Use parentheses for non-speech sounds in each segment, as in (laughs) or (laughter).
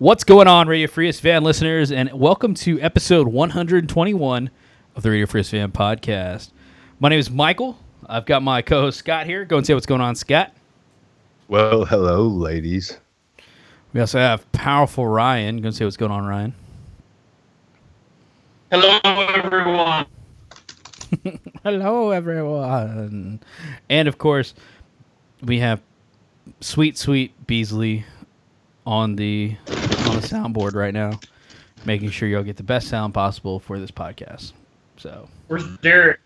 What's going on, Radio Free fan listeners, and welcome to episode 121 of the Radio Free fan podcast. My name is Michael. I've got my co-host Scott here. Go and say what's going on, Scott. Well, hello, ladies. We also have powerful Ryan. Go and say what's going on, Ryan. Hello, everyone. (laughs) hello, everyone. And of course, we have sweet, sweet Beasley on the on the soundboard right now, making sure y'all get the best sound possible for this podcast. So where's Derek?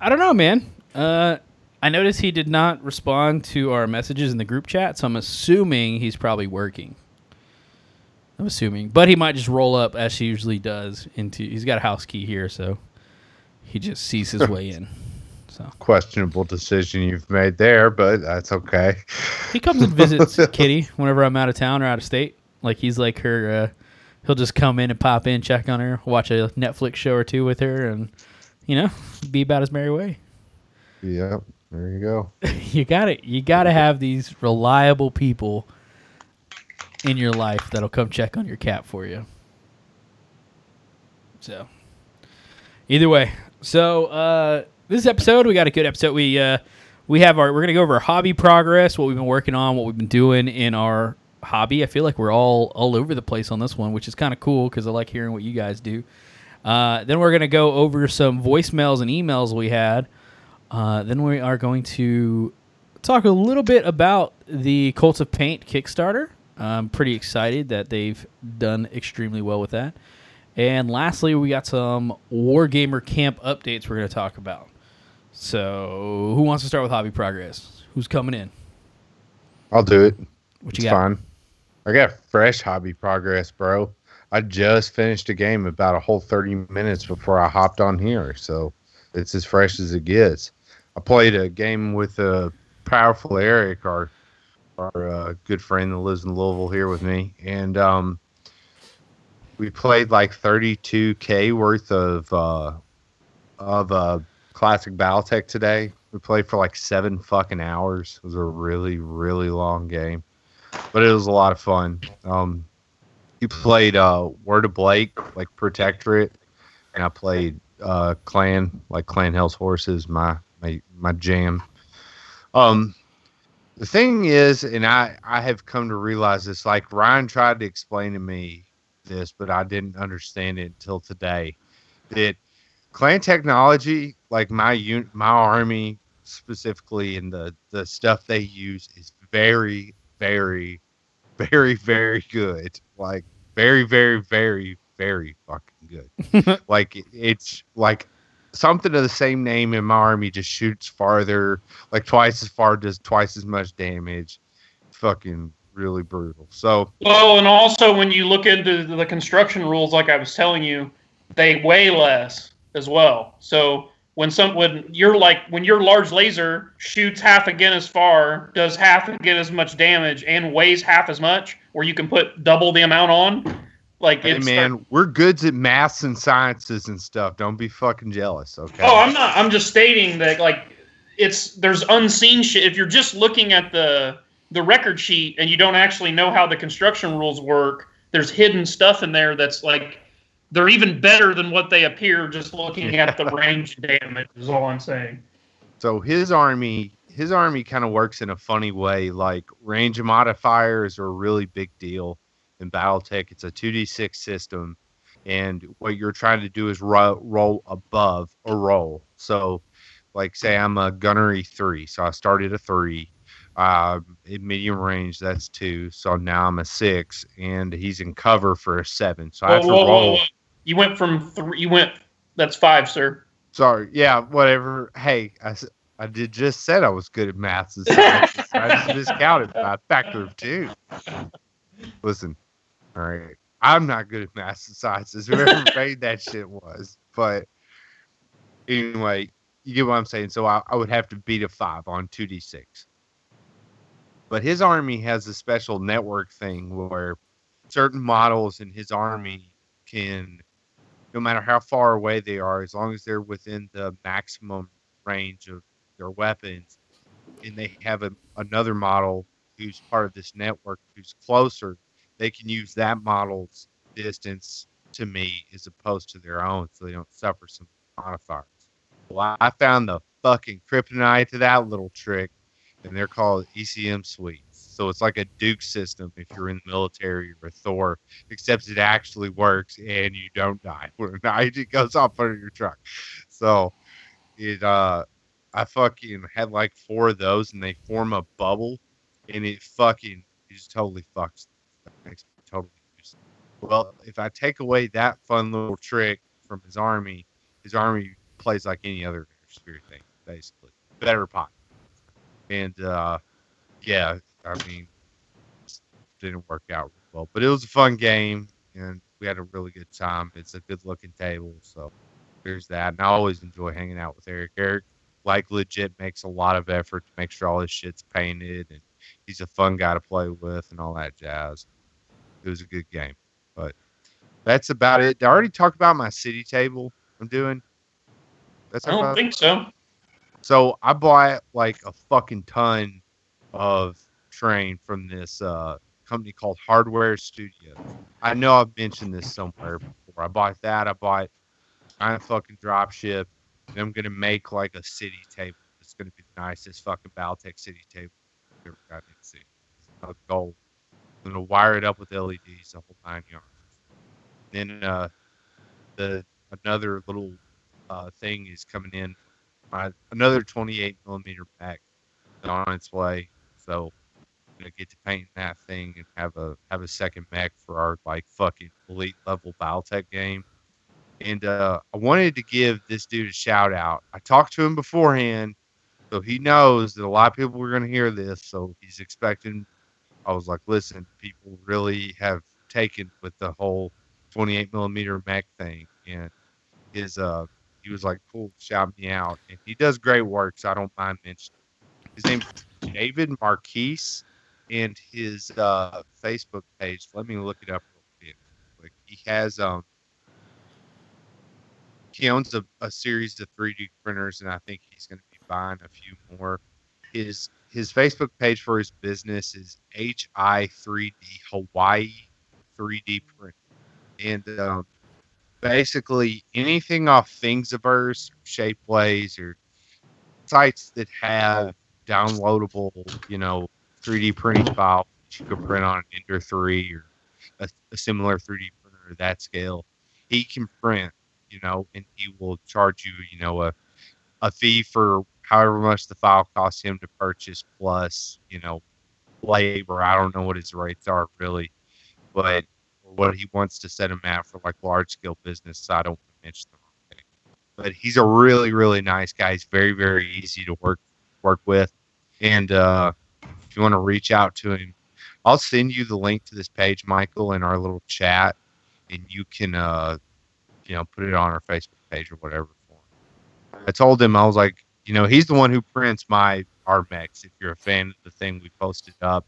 I don't know, man. Uh, I noticed he did not respond to our messages in the group chat, so I'm assuming he's probably working. I'm assuming, but he might just roll up as he usually does into. He's got a house key here, so he just sees his way (laughs) in. So questionable decision you've made there, but that's okay. He comes and visits (laughs) Kitty whenever I'm out of town or out of state. Like he's like her. Uh, he'll just come in and pop in, check on her, watch a Netflix show or two with her, and you know, be about his merry way. Yep, there you go. (laughs) you got it. You got to have these reliable people in your life that'll come check on your cat for you. So, either way, so uh, this episode we got a good episode. We uh, we have our we're gonna go over our hobby progress, what we've been working on, what we've been doing in our hobby. I feel like we're all all over the place on this one, which is kind of cool because I like hearing what you guys do. Uh, then we're gonna go over some voicemails and emails we had. Uh, then we are going to talk a little bit about the Cult of Paint Kickstarter. I'm pretty excited that they've done extremely well with that. And lastly, we got some Wargamer Camp updates we're going to talk about. So, who wants to start with hobby progress? Who's coming in? I'll do it. What you it's got? Fine. I got fresh hobby progress, bro. I just finished a game about a whole 30 minutes before I hopped on here, so it's as fresh as it gets. I played a game with a powerful Eric, our our uh, good friend that lives in Louisville here with me, and um, we played like 32k worth of uh, of uh, classic BattleTech today. We played for like seven fucking hours. It was a really really long game, but it was a lot of fun. Um, you played uh, Word of Blake, like Protectorate, and I played uh, Clan, like Clan Hell's Horses, my my my jam. Um, the thing is, and I I have come to realize this. Like Ryan tried to explain to me this, but I didn't understand it until today. That clan technology, like my un- my army specifically, and the the stuff they use is very, very, very, very good. Like very, very, very, very fucking good. (laughs) like it's like something of the same name in my army just shoots farther, like twice as far, does twice as much damage. Fucking really brutal. So well, and also when you look into the construction rules, like I was telling you, they weigh less as well. So when some when you're like when your large laser shoots half again as far, does half again as much damage, and weighs half as much, where you can put double the amount on, like, hey man, we're goods at maths and sciences and stuff. Don't be fucking jealous, okay? Oh, I'm not. I'm just stating that like it's there's unseen shit. If you're just looking at the the record sheet and you don't actually know how the construction rules work, there's hidden stuff in there that's like they're even better than what they appear just looking yeah. at the range damage. Is all I'm saying. So his army, his army kind of works in a funny way. Like range modifiers are a really big deal in BattleTech. It's a 2d6 system, and what you're trying to do is ro- roll above a roll. So, like, say I'm a gunnery three, so I started a three. Uh, in medium range, that's two. So now I'm a six, and he's in cover for a seven. So whoa, I have to whoa, roll. Whoa, you went from three. You went. That's five, sir. Sorry. Yeah. Whatever. Hey, I, I did just said I was good at math. So I just discounted by a factor of two. Listen, all right. I'm not good at math and sciences. Whoever made that shit was. But anyway, you get what I'm saying. So I, I would have to beat a five on 2d6. But his army has a special network thing where certain models in his army can, no matter how far away they are, as long as they're within the maximum range of their weapons, and they have a, another model who's part of this network who's closer, they can use that model's distance to me as opposed to their own, so they don't suffer some modifiers. Well, I found the fucking kryptonite to that little trick, and they're called ECM suites. So it's like a Duke system if you're in the military or Thor, except it actually works and you don't die when (laughs) IED goes off under your truck. So it uh I fucking had like four of those and they form a bubble and it fucking just totally fucks. It me totally. Well, if I take away that fun little trick from his army, his army plays like any other spirit thing, basically. Better pot. And uh yeah, I mean didn't work out well. But it was a fun game and we had a really good time. It's a good looking table, so there's that. And I always enjoy hanging out with Eric. Eric like legit makes a lot of effort to make sure all his shit's painted and he's a fun guy to play with and all that jazz. It was a good game. But that's about it. I already talked about my city table I'm doing. That's I don't think so. So I bought like a fucking ton of train from this uh, company called Hardware Studio. I know I've mentioned this somewhere before. I bought that. I bought I fucking drop ship. And I'm gonna make like a city table. It's gonna be the nicest fucking Battletech city table I've ever gotten to see. It's gold. I'm gonna wire it up with LEDs, the whole nine yards. Then uh, the another little uh, thing is coming in. My, another 28 millimeter pack on its way. So gonna get to paint that thing and have a have a second mech for our like fucking elite level Battletech game. And uh, I wanted to give this dude a shout out. I talked to him beforehand, so he knows that a lot of people going to hear this. So he's expecting. I was like, listen, people really have taken with the whole 28 millimeter mech thing, and his uh, he was like, cool, shout me out, and he does great work, so I don't mind mentioning. His name's David Marquise, and his uh, Facebook page. Let me look it up real quick. He has um he owns a, a series of 3D printers, and I think he's going to be buying a few more. His his Facebook page for his business is HI 3D Hawaii 3D Print, and um, basically anything off Thingiverse, Shapeways, or sites that have downloadable, you know, 3D printing file you can print on an Ender 3 or a, a similar 3D printer of that scale. He can print you know, and he will charge you, you know, a a fee for however much the file costs him to purchase plus, you know, labor. I don't know what his rates are really, but what he wants to set him at for like large scale business. So I don't mention them. But he's a really, really nice guy. He's very, very easy to work work with. And uh, you want to reach out to him, I'll send you the link to this page, Michael, in our little chat, and you can uh, you know, put it on our Facebook page or whatever. I told him I was like, you know, he's the one who prints my RMX. If you're a fan of the thing we posted up,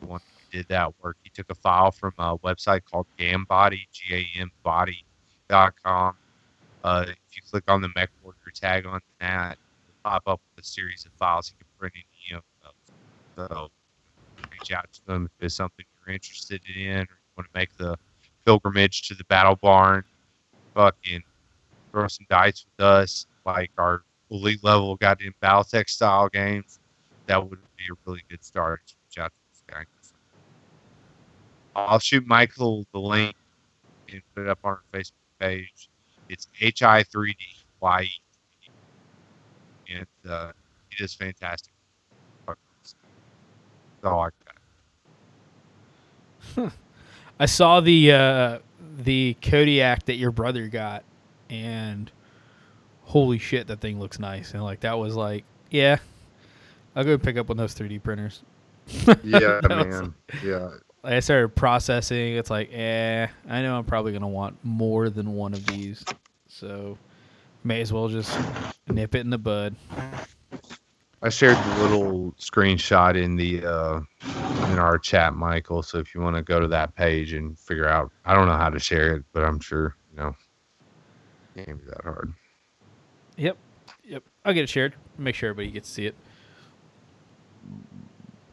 one did that work, he took a file from a website called Gambody, G A M body.com. Uh, if you click on the mech worker tag on that, pop up with a series of files you can print those. So reach out to them if there's something you're interested in or you want to make the pilgrimage to the battle barn, fucking throw some dice with us, like our elite level goddamn Battletech style games, that would be a really good start reach out to this guy. I'll shoot Michael the link and put it up on our Facebook page. It's HI3DY. And uh, he does fantastic. All I. I saw the uh, the Kodiak that your brother got, and holy shit, that thing looks nice. And like that was like, yeah, I'll go pick up one of those 3D printers. (laughs) yeah, man. Was, yeah. I started processing. It's like, eh, I know I'm probably gonna want more than one of these, so may as well just nip it in the bud. I shared the little screenshot in the uh, in our chat, Michael. So if you want to go to that page and figure out, I don't know how to share it, but I'm sure you know, it can't be that hard. Yep, yep. I'll get it shared. Make sure everybody gets to see it.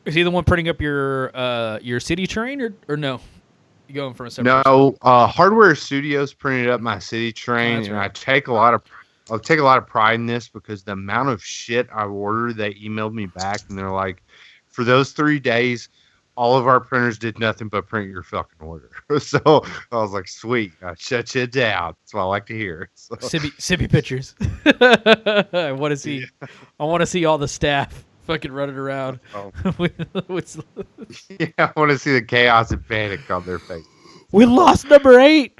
Is he the one printing up your uh your city train or or no? You going from a separate? No, uh, Hardware Studios printed up my city train, that's and right. I take a lot of I take a lot of pride in this because the amount of shit I ordered, they emailed me back, and they're like, for those three days, all of our printers did nothing but print your fucking order. (laughs) so I was like, sweet, I shut you down. That's what I like to hear. (laughs) So, Sippy sippy pictures. (laughs) I want to see. I want to see all the staff fucking running around. Oh. yeah, I want to see the chaos and panic on their face. we lost number eight.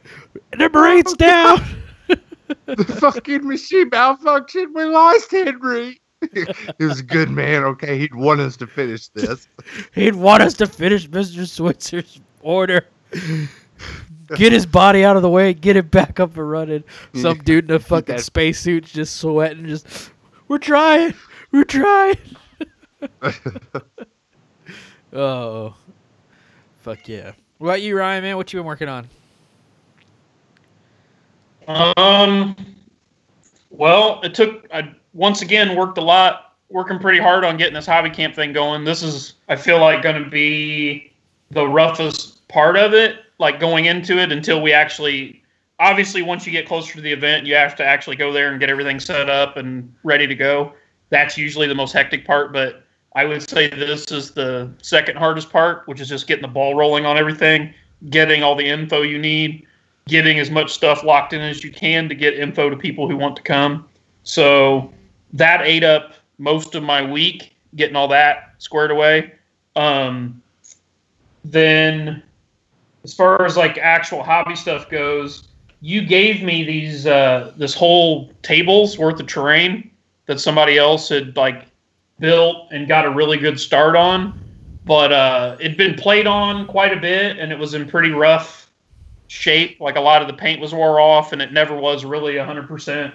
Number eight's oh, down. The fucking machine malfunctioned. We lost Henry. (laughs) he was a good man. Okay, he'd want us to finish this. (laughs) He'd want us to finish Mr. Switzer's order. Get his body out of the way. Get it back up and running. Some dude in a fucking spacesuit just sweating. Just we're trying. We're trying. (laughs) oh, fuck yeah. What about you, Ryan? Man, what you been working on? Um, well, it took. I once again worked a lot, working pretty hard on getting this hobby camp thing going. This is, I feel like, going to be the roughest part of it. Like going into it until we actually, obviously, once you get closer to the event, you have to actually go there and get everything set up and ready to go. That's usually the most hectic part, but I would say this is the second hardest part, which is just getting the ball rolling on everything, getting all the info you need getting as much stuff locked in as you can to get info to people who want to come. So that ate up most of my week getting all that squared away. Um, then, as far as like actual hobby stuff goes, you gave me these uh, this whole table's worth of terrain that somebody else had like built and got a really good start on, but uh, it'd been played on quite a bit and it was in pretty rough shape. Like a lot of the paint was wore off, and it never was really 100%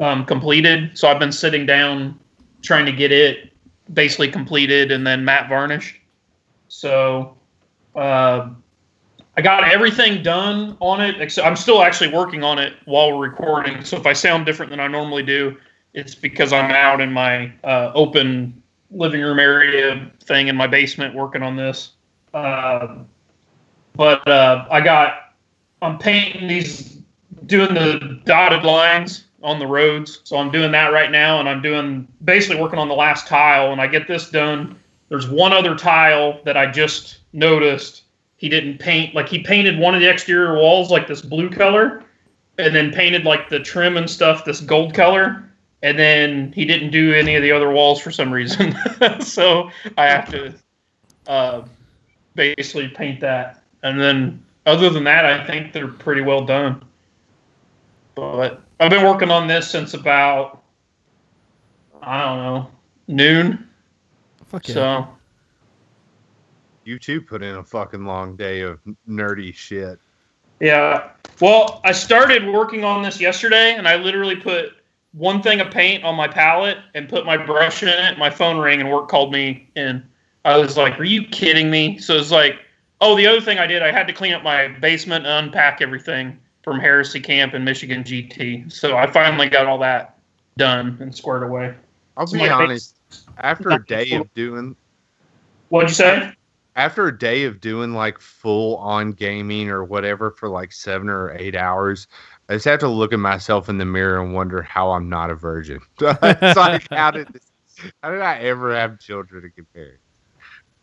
um, completed. So I've been sitting down trying to get it basically completed and then matte varnished. So uh, I got everything done on it. Except I'm still actually working on it while we're recording. So if I sound different than I normally do, it's because I'm out in my uh, open living room area thing in my basement working on this. Um but uh, I got I'm painting these, doing the dotted lines on the roads. So I'm doing that right now, and I'm doing basically working on the last tile. And I get this done. There's one other tile that I just noticed he didn't paint. Like he painted one of the exterior walls like this blue color, and then painted like the trim and stuff this gold color. And then he didn't do any of the other walls for some reason. (laughs) so I have to uh, basically paint that. And then other than that, I think they're pretty well done. But I've been working on this since about I don't know noon. Fuck yeah. So You too put in a fucking long day of nerdy shit. yeah. Well, I started working on this yesterday, and I literally put one thing of paint on my palette and put my brush in it. My phone rang, and work called me and I was like, "Are you kidding me?" So it's like, oh, the other thing I did, I had to clean up my basement and unpack everything from Heresy Camp and Michigan GT. So I finally got all that done and squared away. I'll So be my honest. After a day of doing What'd you say? after a day of doing like full on gaming or whatever for like seven or eight hours, I just have to look at myself in the mirror and wonder how I'm not a virgin. (laughs) it's like how did this, how did I ever have children to compare?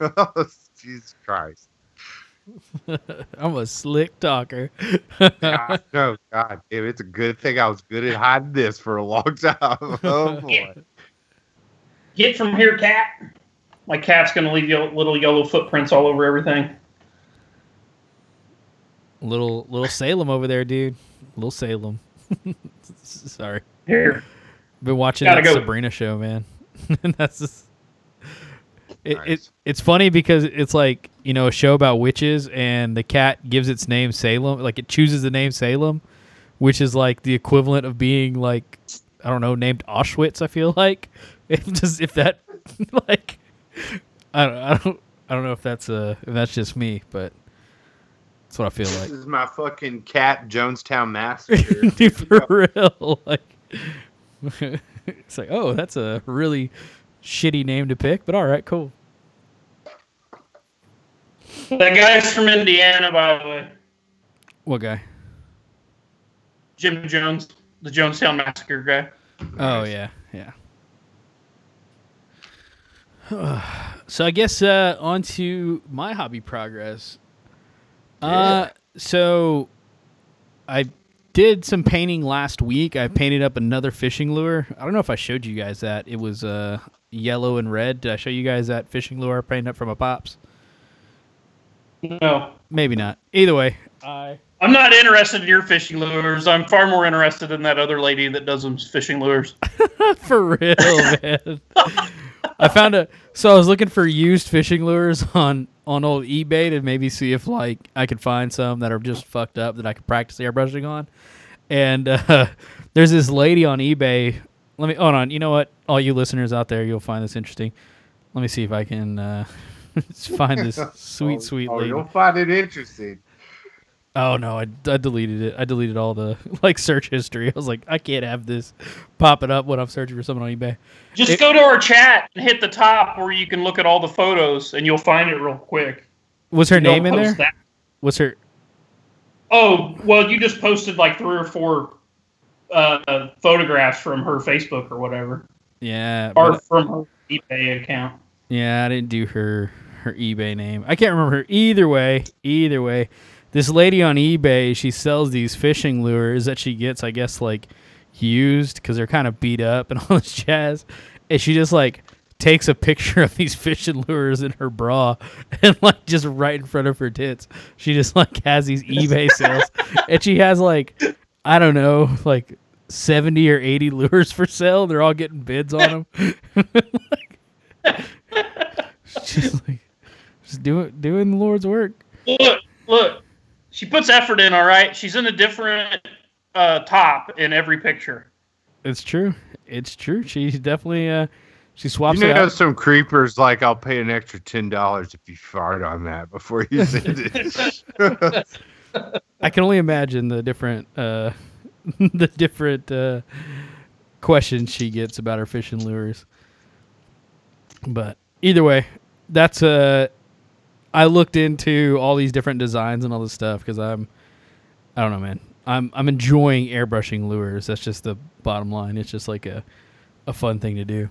(laughs) Oh, Jesus Christ. (laughs) I'm a slick talker. God, (laughs) no, God, damn, it's a good thing I was good at hiding this for a long (laughs) time. Oh boy. Get from here, cat. My cat's gonna leave you little yellow footprints all over everything. little little Salem over there, dude. Little Salem. Sorry. Here. Been watching Gotta that go. Sabrina show, man. That's just, it, it. It's funny because it's like you know a show about witches, and the cat gives its name Salem. Like it chooses the name Salem, which is like the equivalent of being like I don't know named Auschwitz. I feel like (laughs) if just if that (laughs) like I don't I don't I don't know if that's uh if that's just me, but that's what I feel like. This is my fucking cat Jonestown massacre. (laughs) Dude, for real. Like, it's like, oh, that's a really shitty name to pick, but all right, cool. That guy's from Indiana, by the way. What guy? Jim Jones, the Jonestown Massacre guy. Oh yeah, yeah. (sighs) so I guess uh, on to my hobby progress. Uh, so I did some painting last week. I painted up another fishing lure. I don't know if I showed you guys that. It was uh, yellow and red. Did I show you guys that fishing lure I painted up from a pops? No, Maybe not. Either way, I I'm not interested in your fishing lures. I'm far more interested in that other lady that does them fishing lures. (laughs) for real, man. I found a so I was looking for used fishing lures on on old eBay to maybe see if like I could find some that are just fucked up that I could practice airbrushing on. And uh, (laughs) there's this lady on eBay. Let me hold on. You know what? All you listeners out there, you'll find this interesting. Let me see if I can uh, (laughs) find this (laughs) sweet, Oh, sweet oh, lady. You'll find it interesting. Oh no, I, I deleted it. I deleted all the (laughs) like search history. I was like, I can't have this popping up when I'm searching for someone on eBay. Just It- go to our chat and hit the top where you can look at all the photos, and you'll find it real quick. Was her Don't name in there? post that. Was her? Oh, well, you just posted like three or four uh, photographs from her Facebook or whatever, Yeah, or but- from her eBay account. yeah. I didn't do her her eBay name. I can't remember her. Either way, either way, this lady on eBay, she sells these fishing lures that she gets, I guess, like used because they're kind of beat up and (laughs) all this jazz. And she just like takes a picture of these (laughs) fishing lures in her bra (laughs) and like just right in front of her tits. She just like has these eBay sales, and she has like I don't know, like seventy or eighty lures for sale. They're all getting bids on them. (laughs) Just like, just doing doing the Lord's work. Look, look, she puts effort in. All right, she's in a different uh, top in every picture. It's true. It's true. She's definitely uh, she swaps You it know, out. some creepers like I'll pay an extra ten dollars if you fart on that before you (laughs) send it. I can only imagine the different uh, (laughs) the different uh, questions she gets about her fishing lures. But either way, that's uh I looked into all these different designs and all this stuff because I'm I don't know, man. I'm I'm enjoying airbrushing lures. That's just the bottom line. It's just like a a fun thing to do.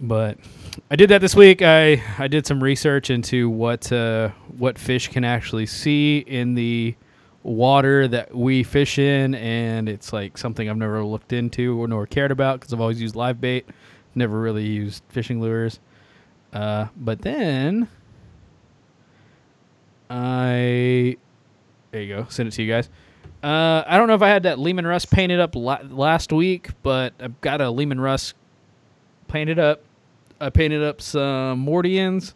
But I did that this week. I I did some research into what uh, what fish can actually see in the water that we fish in, and it's like something I've never looked into or nor cared about because I've always used live bait, never really used fishing lures. Uh, but then I there you go, send it to you guys. Uh, I don't know if I had that Leman Russ painted up la- last week, but I've got a Leman Russ painted up. I painted up some Mordians.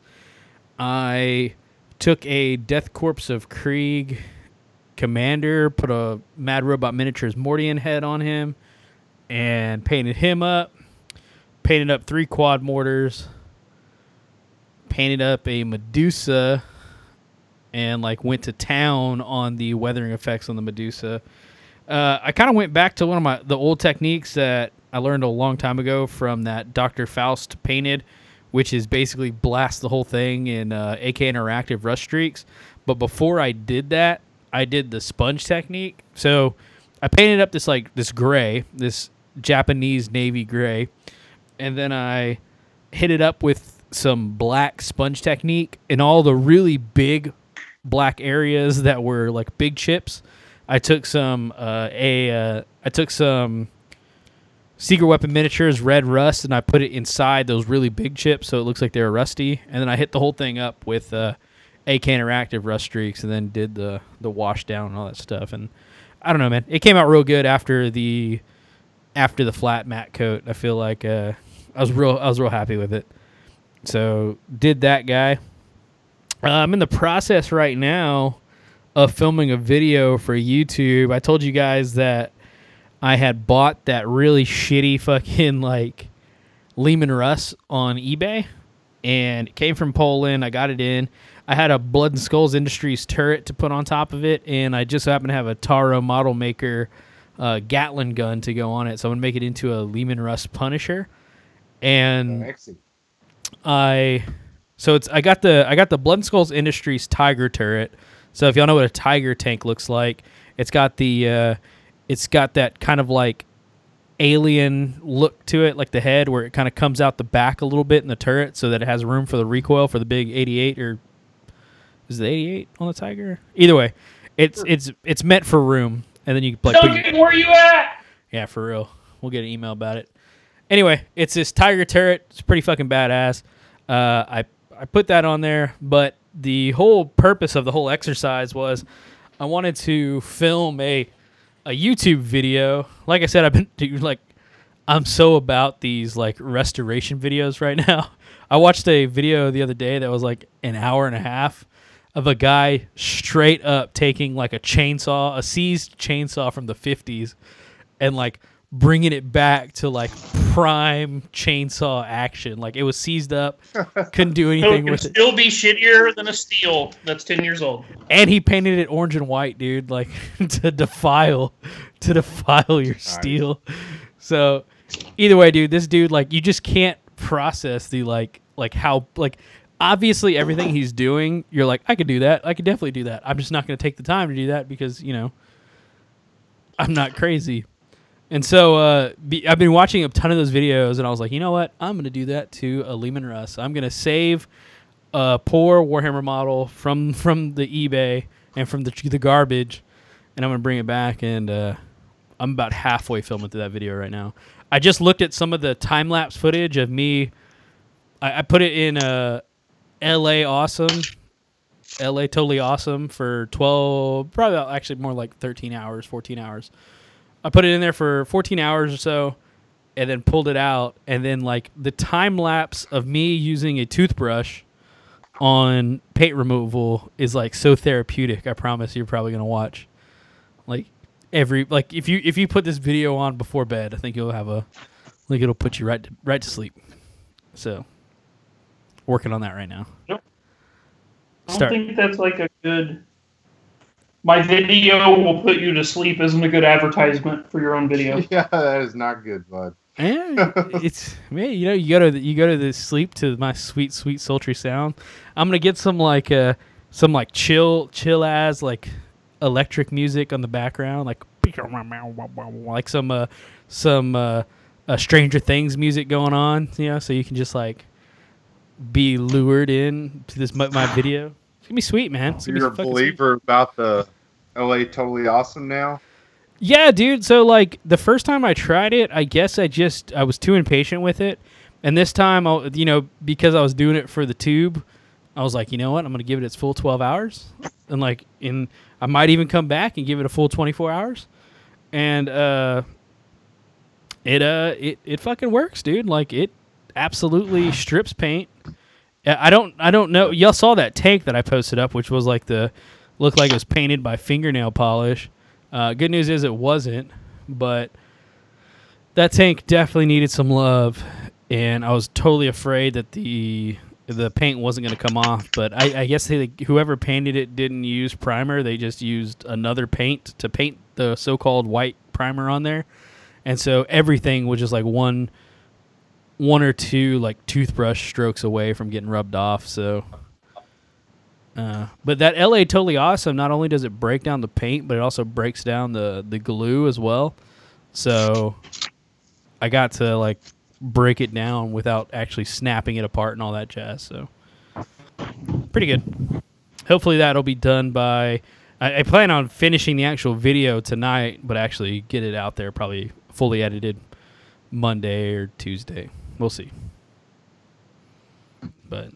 I took a Death Korps of Krieg commander, put a Mad Robot Miniatures Mordian head on him, and painted him up. Painted up three quad mortars. Painted up a Medusa, and like went to town on the weathering effects on the Medusa. Uh, I kind of went back to one of my the old techniques that I learned a long time ago from that Dr. Faust painted, which is basically blast the whole thing in uh, AK Interactive Rust Streaks. But before I did that, I did the sponge technique. So I painted up this like this gray, this Japanese navy gray, and then I hit it up with some black sponge technique in all the really big black areas that were like big chips. I took some uh, a uh, I took some secret weapon miniatures red rust and I put it inside those really big chips so it looks like they're rusty and then I hit the whole thing up with uh, AK interactive rust streaks and then did the the wash down and all that stuff and I don't know man it came out real good after the after the flat matte coat I feel like uh, I was real I was real happy with it so did that guy uh, I'm in the process right now of filming a video for YouTube. I told you guys that I had bought that really shitty fucking like Leman Russ on eBay and it came from Poland. I got it in. I had a Blood and Skulls Industries turret to put on top of it, and I just happen to have a Taro model maker uh, Gatlin gun to go on it. So I'm gonna make it into a Leman Russ Punisher. And Sexy. I So it's I got the I got the Blood and Skulls Industries Tiger turret. So if y'all know what a Tiger tank looks like, it's got the uh, it's got that kind of like alien look to it, like the head where it kind of comes out the back a little bit in the turret, so that it has room for the recoil for the big 88 or is it 88 on the Tiger? Either way, it's it's it's meant for room, and then you can like Duncan, where you at? yeah, for real. We'll get an email about it. Anyway, it's this tiger turret. It's pretty fucking badass. Uh, I I put that on there, but the whole purpose of the whole exercise was I wanted to film a a YouTube video. Like I said, I've been (laughs) doing like I'm so about these like restoration videos right (laughs) now. I watched a video the other day that was like an hour and a half of a guy straight up taking like a chainsaw, a seized chainsaw from the 50s and like bringing it back to like prime chainsaw action. Like it was seized up, (laughs) couldn't do So it anything can with it. It still be shittier than a Stihl that's ten years old. And he painted it orange and white, dude, like (laughs) to defile to defile your Stihl. So either way, dude, this dude like you just can't process the like like how like obviously everything he's doing, you're like, I could do that. I could definitely do that. I'm just not gonna take the time to do that because, you know, I'm not crazy. And so uh, be, I've been watching a ton of those videos, and I was like, you know what? I'm gonna do that to a Leman Russ. I'm gonna save a poor Warhammer model from from the eBay and from the the garbage, and I'm gonna bring it back. And uh, I'm about halfway filming through that video right now. I just looked at some of the time lapse footage of me. I, I put it in uh, L.A. Awesome, L.A. Totally Awesome for 12, probably actually more like 13 hours, 14 hours. I put it in there for 14 hours or so and then pulled it out and then like the time lapse of me using a toothbrush on paint removal is like so therapeutic. I promise you're probably going to watch like every like if you if you put this video on before bed, I think you'll have a think it'll put you right to, right to sleep. So working on that right now. I don't Start. think that's like a good. My video will put you to sleep isn't a good advertisement for your own video. (laughs) Yeah, that is not good, bud. Yeah, (laughs) it's man. You know, you go to the, you go to the sleep to my sweet, sweet, sultry sound. I'm gonna get some like uh some like chill, chill as like electric music on the background, like like some uh some uh, uh Stranger Things music going on. You know, so you can just like be lured in to this my, my video. It's gonna be sweet, man. It's You're a fucking sweet. believer about the LA Totally Awesome now? Yeah, dude. So like the first time I tried it, I guess I just I was too impatient with it, and this time, I, you know, because I was doing it for the tube, I was like, you know what, I'm gonna give it its full 12 hours, and like in I might even come back and give it a full 24 hours, and uh, it uh it it fucking works, dude. Like it absolutely strips paint. Yeah, I don't I don't know. Y'all saw that tank that I posted up, which was like the looked like it was painted by fingernail polish. Uh, good news is it wasn't, but that tank definitely needed some love, and I was totally afraid that the the paint wasn't going to come off. But I, I guess they, whoever painted it didn't use primer; they just used another paint to paint the so-called white primer on there, and so everything was just like one one or two like toothbrush strokes away from getting rubbed off. So. Uh, but that LA totally awesome. Not only does it break down the paint, but it also breaks down the the glue as well. So I got to like break it down without actually snapping it apart and all that jazz. So pretty good. Hopefully that'll be done by. I, I plan on finishing the actual video tonight, but actually get it out there probably fully edited Monday or Tuesday. We'll see. But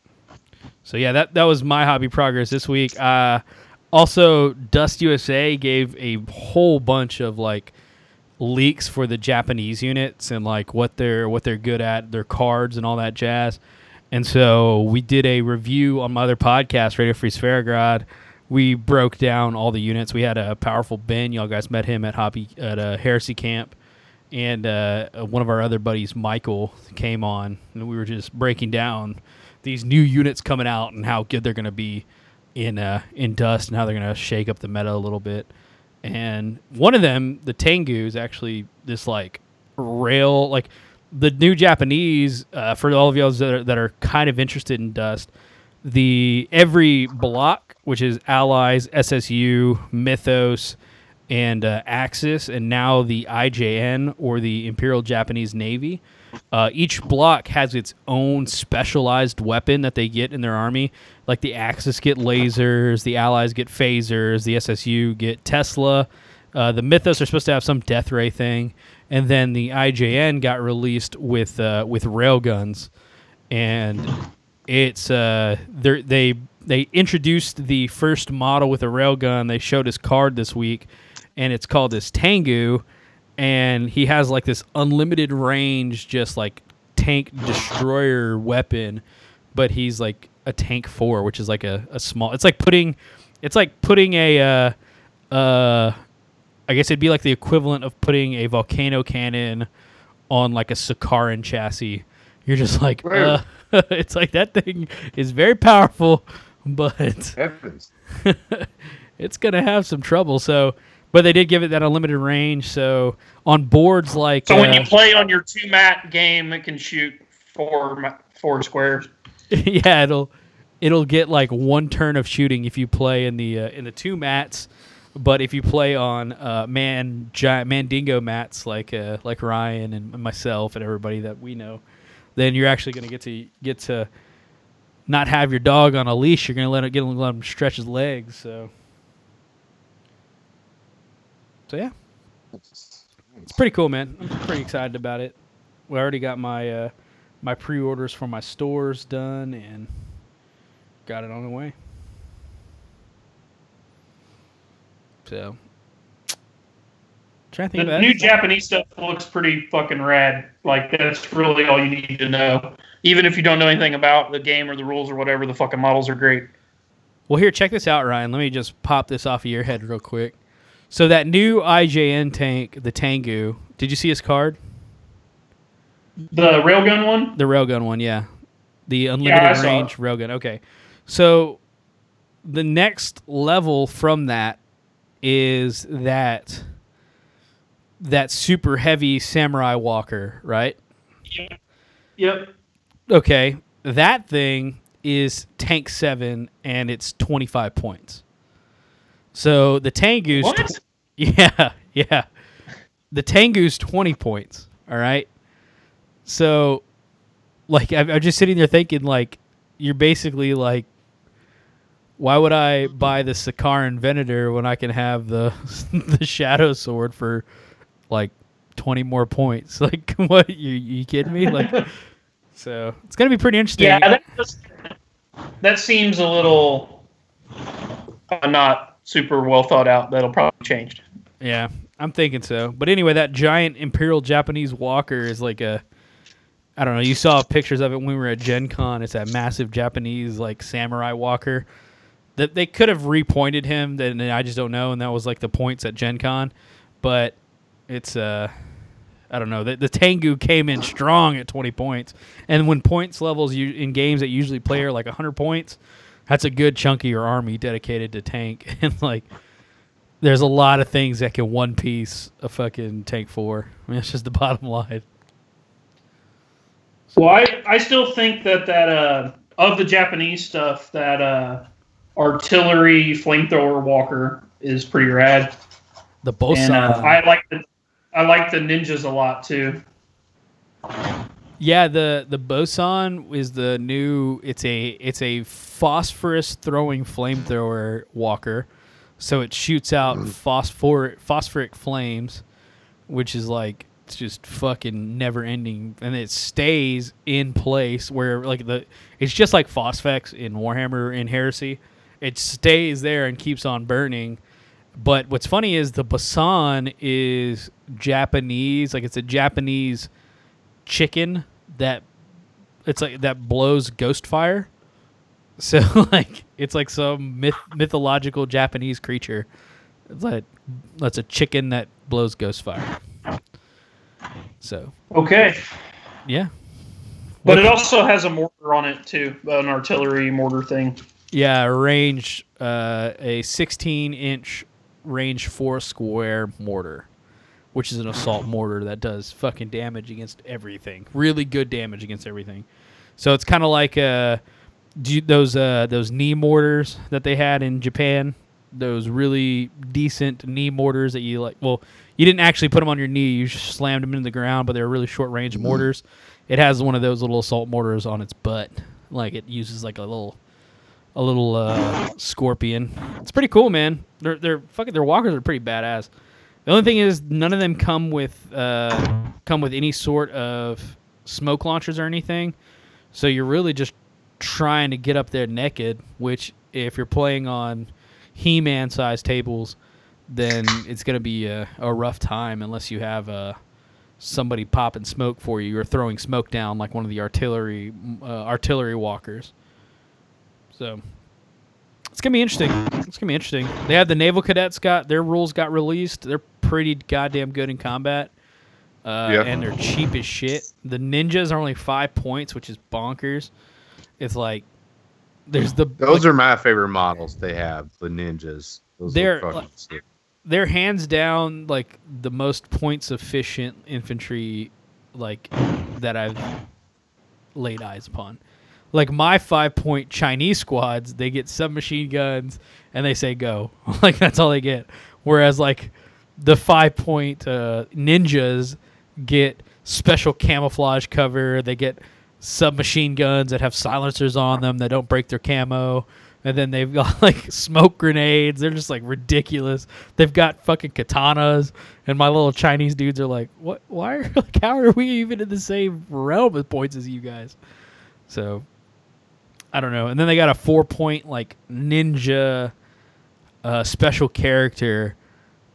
so yeah, that that was my hobby progress this week. Uh, also, Dust USA gave a whole bunch of like leaks for the Japanese units and like what they're what they're good at, their cards and all that jazz. And so we did a review on my other podcast, Radio Free Zverograd. We broke down all the units. We had a powerful Ben. Y'all guys met him at Hobby at a Heresy Camp, and uh, one of our other buddies, Michael, came on, and we were just breaking down these new units coming out and how good they're going to be in uh, in Dust and how they're going to shake up the meta a little bit. And one of them, the Tengu, is actually this like rail, like the new Japanese. Uh, for all of y'all that are, that are kind of interested in Dust, the every block, which is Allies, SSU, Mythos, and uh, Axis, and now the IJN or the Imperial Japanese Navy. Uh, each block has its own specialized weapon that they get in their army. Like the Axis get lasers, the Allies get phasers, the SSU get Tesla. Uh, the Mythos are supposed to have some death ray thing, and then the IJN got released with uh, with railguns, and it's uh they they they introduced the first model with a railgun. They showed his card this week, and it's called this Tengu, and he has like this unlimited range, just like tank destroyer weapon, but he's like a tank four, which is like a, a small. It's like putting, it's like putting a uh, uh, I guess it'd be like the equivalent of putting a volcano cannon on like a Sicaran chassis. You're just like, uh, (laughs) it's like that thing is very powerful, (laughs) but (laughs) it's gonna have some trouble. So, but they did give it that unlimited range. So on boards like, So when uh, you play on your two mat game, it can shoot four four squares. (laughs) yeah, it'll it'll get like one turn of shooting if you play in the uh, in the two mats. But if you play on uh, man giant mandingo mats like uh, like Ryan and myself and everybody that we know, then you're actually going to get to get to not have your dog on a leash. You're going to let it get let him stretch his legs. So, so yeah, it's pretty cool, man. I'm pretty excited about it. We already got my uh, my pre-orders for my stores done and got it on the way. So, trying to The think about the new it. Japanese stuff looks pretty fucking rad. Like that's really all you need to know. Even if you don't know anything about the game or the rules or whatever, the fucking models are great. Well, here, check this out, Ryan. Let me just pop this off of your head real quick. So that new IJN tank, the Tengu, did you see his card? The railgun one, The railgun one, yeah. The unlimited it. range railgun. Okay. So the next level from that is that that super heavy samurai walker, right? yep. Okay. That thing is tank 7 and it's 25 points. So the Tengu's What? (laughs) yeah, yeah. The Tengu's 20 points, all right? So, like, I'm, I'm just sitting there thinking, like, you're basically like, why would I buy the Sicaran Venator when I can have the (laughs) the Shadow Sword for like 20 more points? (laughs) Like, what? You, you kidding me? Like, so it's gonna be pretty interesting. Yeah, that, just, that seems a little uh, not super well thought out. That'll probably change. Yeah, I'm thinking so. But anyway, that giant Imperial Japanese Walker is like a I don't know, you saw pictures of it when we were at Gen Con. It's that massive Japanese like samurai walker. That they could have repointed him, then I just don't know, and that was like the points at Gen Con. But it's uh I don't know. The, the Tengu came in strong at 20 points. And when points levels you, in games that usually play are like 100 points, that's a good chunk of your army dedicated to tank. (laughs) And like there's a lot of things that can one piece a fucking tank four. I mean, it's just the (laughs) bottom line. Well, I, I still think that that uh, of the Japanese stuff, that uh, artillery flamethrower walker is pretty rad, The both and uh. I like the I like the ninjas a lot too. Yeah, the the Basan is the new. It's a it's a phosphorus throwing flamethrower walker, so it shoots out mm. phosphor phosphoric flames, which is like it's just fucking never ending, and it stays in place where like the it's just like phosphex in Warhammer in Heresy. It stays there and keeps on burning. But what's funny is the Basan is Japanese, like it's a Japanese chicken that it's like that blows ghost fire. (laughs) So like it's like some myth, mythological Japanese creature. It's like that's a chicken that blows ghost fire. So Okay, yeah, but it also has a mortar on it too, an artillery mortar thing. yeah, range uh, a 16 inch range four square mortar, which is an assault mortar that does fucking damage against everything. Really good damage against everything. So it's kind of like you, those uh, those knee mortars that they had in Japan, those really decent knee mortars that you like. Well, you didn't actually put them on your knee; you just slammed them into the ground, but they're really short range mortars. It has one of those little assault mortars on its butt, like it uses like a little a little uh, scorpion. It's pretty cool, man. They're they're fucking their walkers are pretty badass. The only thing is, none of them come with uh, come with any sort of smoke launchers or anything. So you're really just trying to get up there naked. Which, if you're playing on He-Man size tables, then it's gonna be a, a rough time unless you have uh, somebody popping smoke for you or throwing smoke down like one of the artillery uh, artillery walkers. So it's gonna be interesting. It's gonna be interesting. They have the naval cadets got their rules got released. They're pretty goddamn good in combat, uh, Yeah. and they're cheap as shit. The ninjas are only five points, which is bonkers. It's like there's the Those are my favorite models they have, the ninjas. Those They're, like- they're hands down like the most points efficient infantry like that I've laid eyes upon. Like my five point Chinese squads, they get submachine guns and they say go. (laughs) like that's all they get. Whereas like the five point uh, ninjas get special camouflage cover. They get submachine guns that have silencers on them that don't break their camo. And then they've got (laughs) like smoke grenades. They're just like ridiculous. They've got fucking katanas. And my little Chinese dudes are like, what? Why? Are, (laughs) like, how are we even in the same realm of points as you guys? So, I don't know. And then they got a four point like ninja uh, special character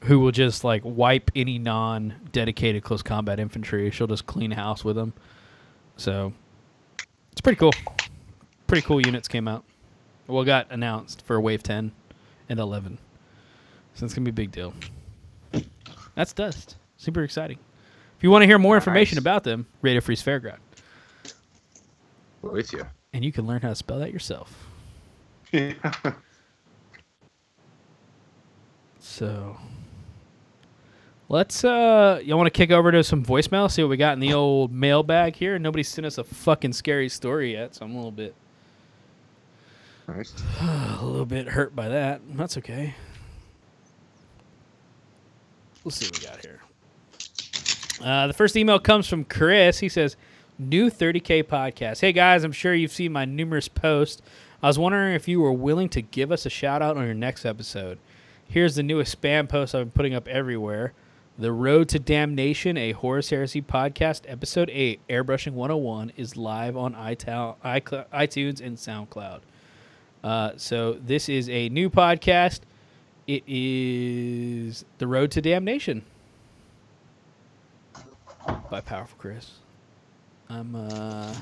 who will just like wipe any non dedicated close combat infantry. She'll just clean house with them. So, it's pretty cool. Pretty cool units came out. Well, got announced for Wave 10 and 11. So it's going to be a big deal. That's Dust. Super exciting. If you want to hear more information Nice. about them, Radio Freeze Fairground. with you. And you can learn how to spell that yourself. (laughs) Yeah. So let's uh y'all want to kick over to some voicemail, see what we got in the old mailbag here. Nobody sent us a fucking scary story yet, so I'm a little bit nice. (sighs) a little bit hurt by that. That's okay. We'll see what we got here. Uh, the first email comes from Chris. He says, New 30K podcast. Hey guys, I'm sure you've seen my numerous posts. I was wondering if you were willing to give us a shout out on your next episode. Here's the newest spam post I've been putting up everywhere. The Road to Damnation, a Horus Heresy podcast, episode 8, Airbrushing 101, is live on iTunes and SoundCloud. Uh, so this is a new podcast. It is The Road to Damnation by Powerful Chris. I'm uh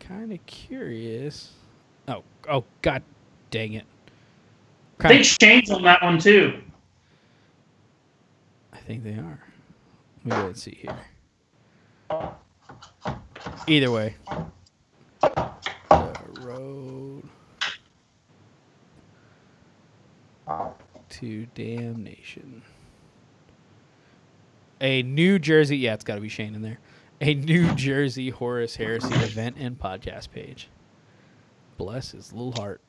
kind of curious. Oh, oh, god dang it! They Kinda- changed on that one too. I think they are. Let me go and see here. Either way, the road to damnation. A New Jersey, yeah, it's got to be Shane in there. (laughs) A New Jersey Horus Heresy event and podcast page. Bless his little heart.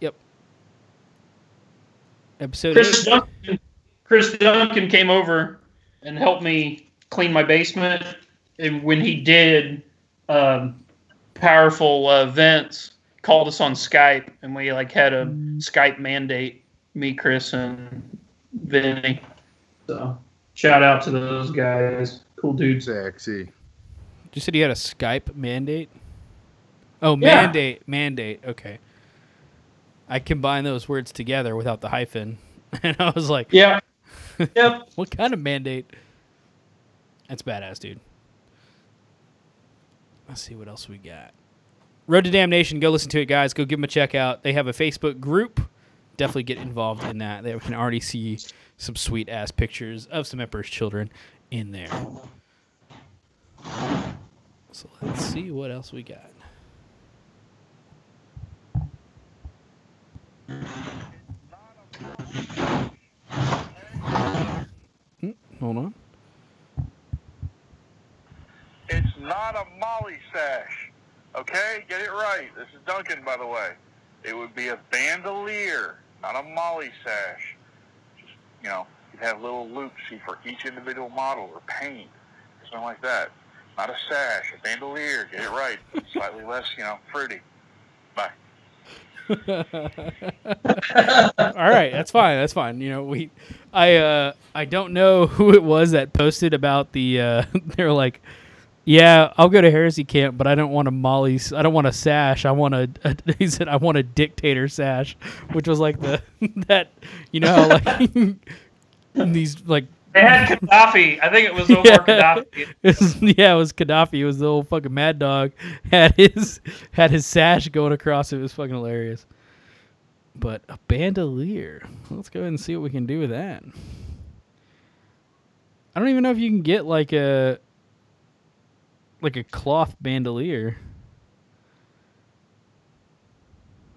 Yep. Episode Chris. Duncan, Chris Duncan came over and helped me clean my basement. And when he did, um, powerful uh, vents called us on Skype, and we like had a Skype mandate. Me, Chris, and Vinny. So shout out to those guys, cool dudes. Sexy. You said you had a Skype mandate? Oh, Yeah. mandate, mandate. Okay. I combined those words together without the hyphen, (laughs) and I was like, Yeah. (laughs) yep. "What kind of mandate?" That's badass, dude. Let's see what else we got. Road to Damnation. Go listen to it, guys. Go give them a check out. They have a Facebook group. Definitely get involved in that. They can already see some sweet ass pictures of some Emperor's children in there. So let's see what else we got. Hmm, hold on. It's not a molly sash. Okay, get it right. This is Duncan, by the way. It would be a bandolier, not a molly sash. Just you know, you'd have little loops for each individual model or paint, something like that. Not a sash, a bandolier. Get it right. (laughs) Slightly less, you know, fruity. Bye. (laughs) All right, that's fine. That's fine. You know, we, I, uh, I don't know (laughs) who it was that posted about the. Uh, they're like, yeah, I'll go to heresy camp, but I don't want a Molly's. I don't want a sash. I want a, a. (laughs) He said I want a dictator sash, which was like the (laughs) that you know like (laughs) these like They had Gaddafi. I think it was Omar Yeah. Gaddafi. it was- yeah, it was Gaddafi. It was the old fucking mad dog had his had his sash going across. It was fucking hilarious. But a bandolier. Let's go ahead and see what we can do with that. I don't even know if you can get like a like a cloth bandolier.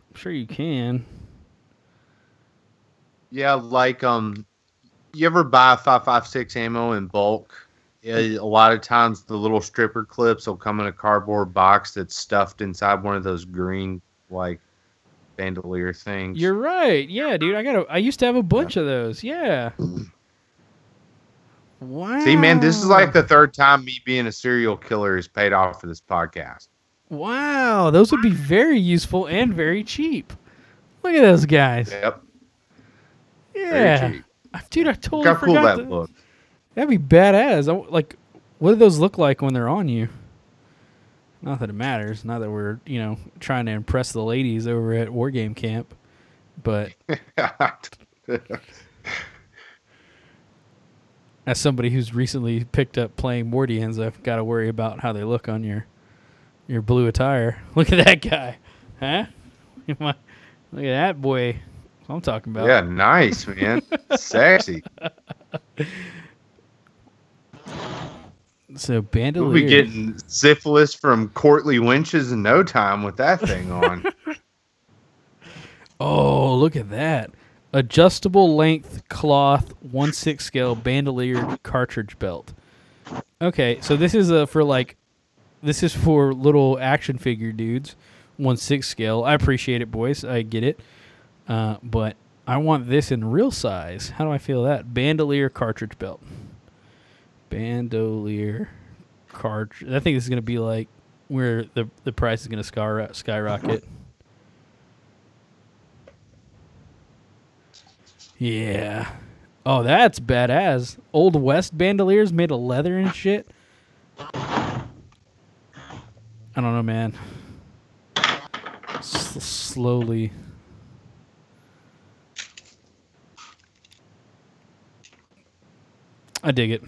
I'm sure you can. Yeah, like um, you ever buy five five six ammo in bulk? A lot of times the little stripper clips will come in a cardboard box that's stuffed inside one of those green like bandolier things. You're right. Yeah, dude. I got a I used to have a bunch of those. Yeah. (clears throat) Wow. See, man, this is like the third time me being a serial killer has paid off for this podcast. Wow, those would be very useful and very cheap. Look at those guys. Yep, very Yeah. cheap. Dude, I totally Look how cool forgot. that that- looks. That'd be badass. I like, what do those look like when they're on you? Not that it matters. Not that we're, you know, trying to impress the ladies over at Wargame Camp. But (laughs) as somebody who's recently picked up playing Mordians, I've got to worry about how they look on your your blue attire. (laughs) Look at that guy, huh? (laughs) Look at that boy. I'm talking about. yeah, nice, man. (laughs) Sexy. So We'll be getting syphilis from courtly winches in no time with that thing on. Oh, look at that. Adjustable length cloth 1 6 scale bandolier cartridge belt. Okay, so this is uh, for like this is for little action figure dudes, 1 6 scale. I appreciate it, boys. I get it. Uh, but I want this in real size. How do I feel that? Bandolier cartridge belt. Bandolier cartridge. I think this is to be like where the the price is skyro- skyrocket. Yeah. Oh, that's badass. Old West bandoliers made of leather and shit. I don't know, man. S- slowly. I dig it.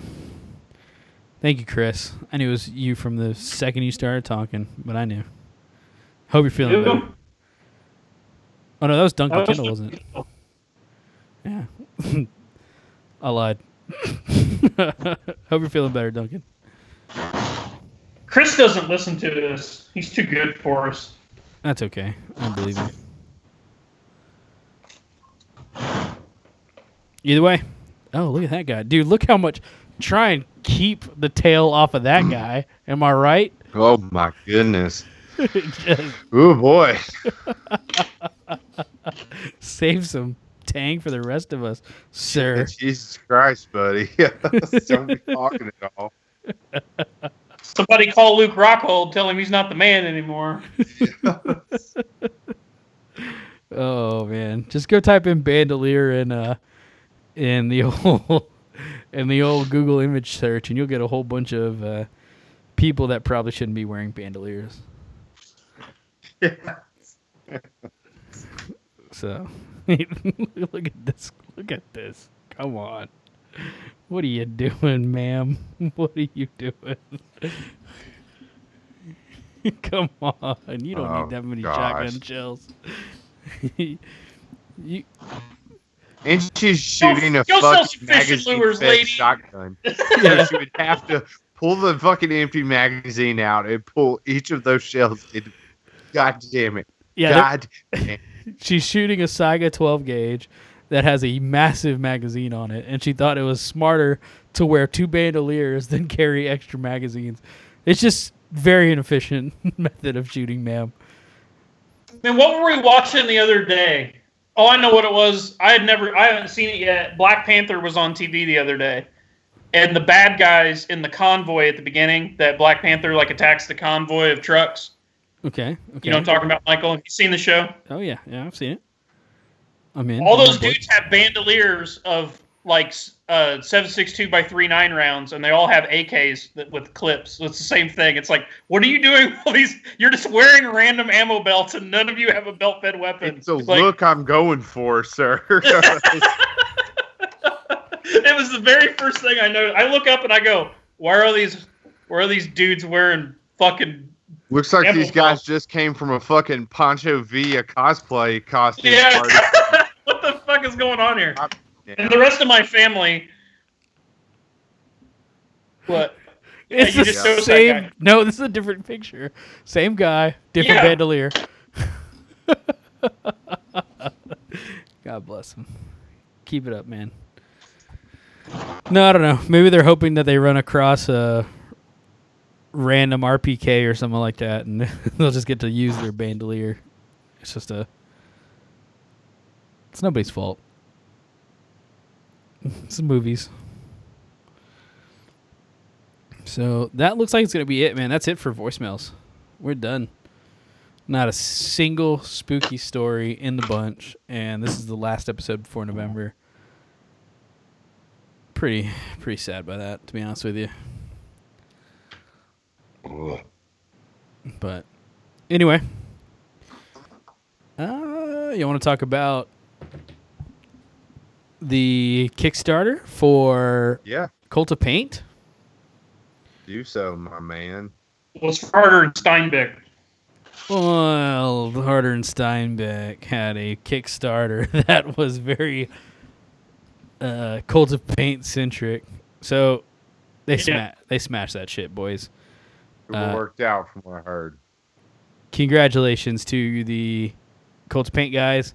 Thank you, Chris. I knew it was you from the second you started talking, but I knew. Hope you're feeling better. Oh no, that was Duncan Kendall, wasn't it? Yeah. (laughs) I lied. (laughs) Hope you're feeling better, Duncan. Chris doesn't listen to this. He's too good for us. That's okay. I believe you. Either way. Oh, look at that guy. Dude, look how much. Try and keep the tail off of that guy. Am I right? Oh my goodness. (laughs) Just Oh boy. save some tang for the rest of us, sir. Jesus Christ, buddy. (laughs) Don't be (laughs) talking at all. Somebody call Luke Rockhold, tell him he's not the man anymore. (laughs) Oh man, just go type in bandolier in uh in the old in the old Google image search, and you'll get a whole bunch of uh, people that probably shouldn't be wearing bandoliers. Yeah. So, (laughs) look at this. Look at this. Come on. What are you doing, ma'am? (laughs) What are you doing? (laughs) Come on. You don't Oh, need that many gosh. shotgun shells. you, And she's shooting a go fucking magazine lures, fed lady. shotgun. so she would have to pull the fucking empty magazine out and pull each of those shells. In. God damn it. yeah, God damn it. She's shooting a Saiga 12 gauge that has a massive magazine on it, and she thought it was smarter to wear two bandoliers than (laughs) carry extra magazines. It's just very inefficient (laughs) method of shooting, ma'am. Man, what were we watching the other day? Oh, I know what it was. I had never, I haven't seen it yet. Black Panther was on TV the other day, and the bad guys in the convoy at the beginning, that Black Panther like attacks the convoy of trucks. Okay. Okay. You know what I'm talking about, Michael? Have you seen the show? Oh yeah, yeah, I've seen it. I'm in. All I'm those on dudes have bandoliers of like uh, 762 by 39 rounds, and they all have AKs that, with clips. So it's the same thing. It's like, what are you doing? with All these, you're just wearing random ammo belts, and none of you have a belt-fed weapon. It's a like- look I'm going for, sir. (laughs) (laughs) it was the very first thing I noticed. I look up and I go, "Why are these? Why are these dudes wearing fucking?" Looks like Ammo these guys belts. just came from a fucking Pancho Villa cosplay costume Yeah, party. (laughs) what the fuck is going on here? Yeah. And the rest of my family. What? (laughs) It's you the just same. No, this is a different picture. Same guy, different Yeah. bandolier. (laughs) God bless him. Keep it up, man. No, I don't know. Maybe they're hoping that they run across a random RPK or something like that, and (laughs) they'll just get to use their bandolier. It's just a. It's nobody's fault. (laughs) It's movies. So that looks like it's gonna be it, man. That's it for voicemails. We're done. Not a single spooky story in the bunch, and this is the last episode before November. Pretty, pretty sad by that, to be honest with you. But anyway, uh, you want to talk about the Kickstarter for Yeah, Cult of Paint? do so, my man. Was harder and Steinbeck? Well, Harder and Steenbeck had a Kickstarter (laughs) that was very uh, Cult of Paint centric. So they Yeah. sma- they smashed that shit, boys. It Uh, worked out from what I heard. Congratulations to the Colts Paint guys.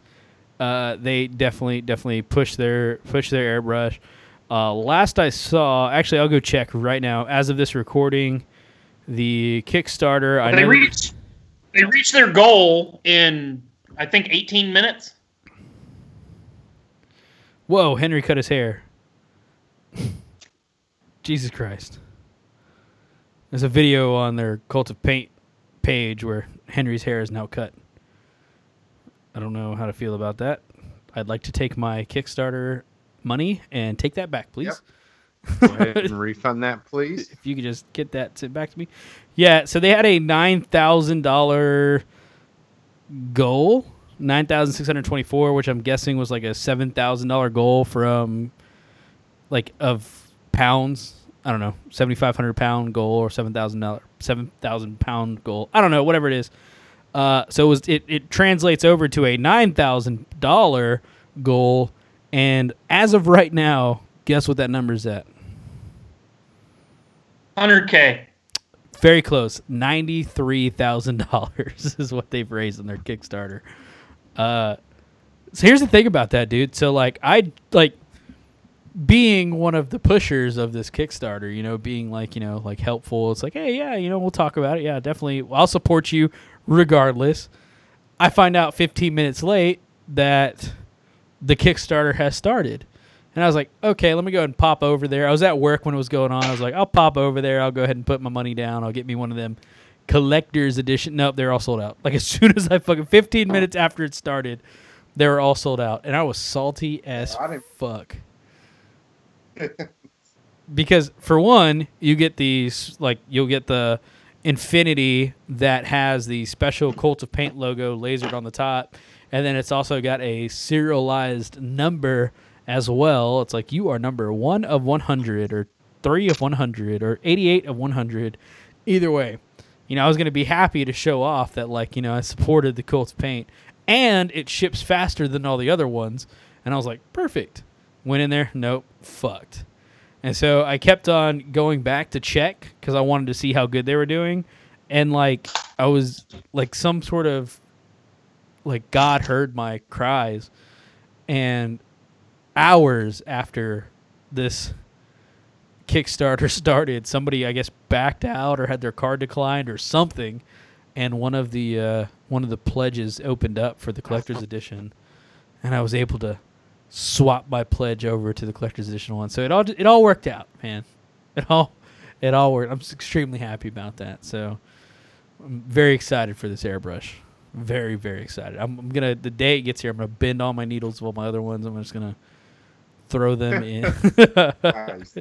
Uh, they definitely definitely pushed their push their airbrush. Uh, last I saw, actually, I'll go check right now. As of this recording, the Kickstarter. I they reached. They reached their goal in I think 18 minutes. Whoa, Henry cut his hair. (laughs) Jesus Christ. There's a video on their Cult of Paint page where Henry's hair is now cut. I don't know how to feel about that. I'd like to take my Kickstarter money and take that back, please. Go ahead (laughs) and refund that, please. If you could just get that sent back to me. Yeah, so they had a nine thousand dollar goal, nine thousand six hundred twenty four, which I'm guessing was like a seven thousand dollar goal from like of pounds. I don't know, seventy five hundred pound goal or seven thousand dollar seven thousand pound goal. I don't know, whatever it is. Uh, so it was it, it translates over to a nine thousand dollar goal, and as of right now, guess what that number is at? 100k. Very close. Ninety-three thousand (laughs) dollars is what they've raised on their Kickstarter. Uh, so here's the thing about that, dude. So like, I like being one of the pushers of this Kickstarter. You know, being like, you know, like helpful. It's like, hey, yeah, you know, we'll talk about it. Yeah, definitely. I'll support you regardless. I find out 15 minutes late that the Kickstarter has started. And I was like, okay, let me go ahead and pop over there. I was at work when it was going on. I was like, I'll pop over there. I'll go ahead and put my money down. I'll get me one of them collector's edition. Nope, they're all sold out. Like (laughs) as soon as I fucking 15 minutes after it started, they were all sold out. And I was salty as fuck. Because for one, you get these like you'll get the Infinity that has the special Cult of Paint logo lasered on the top, and then it's also got a serialized number as well. It's like you are number one of 100 or three of 100 or 88 of 100. Either way, you know I was gonna be happy to show off that like you know I supported the Cult of Paint, and it ships faster than all the other ones, and I was like perfect. Went in there, nope, fucked. And so I kept on going back to check because I wanted to see how good they were doing. And like I was like some sort of like God heard my cries. And hours after this Kickstarter (laughs) started, somebody I guess backed out or had their card declined or something, and one of the uh, one of the pledges opened up for the collector's (laughs) edition, and I was able to swap my pledge over to the collector's edition one. So it all it all worked out, man. It all it all worked. I'm extremely happy about that. So I'm very excited for this airbrush. Very very excited. I'm, I'm gonna the day it gets here, I'm gonna bend all my needles all my other ones. I'm just gonna throw them in. (laughs) (laughs) Nice.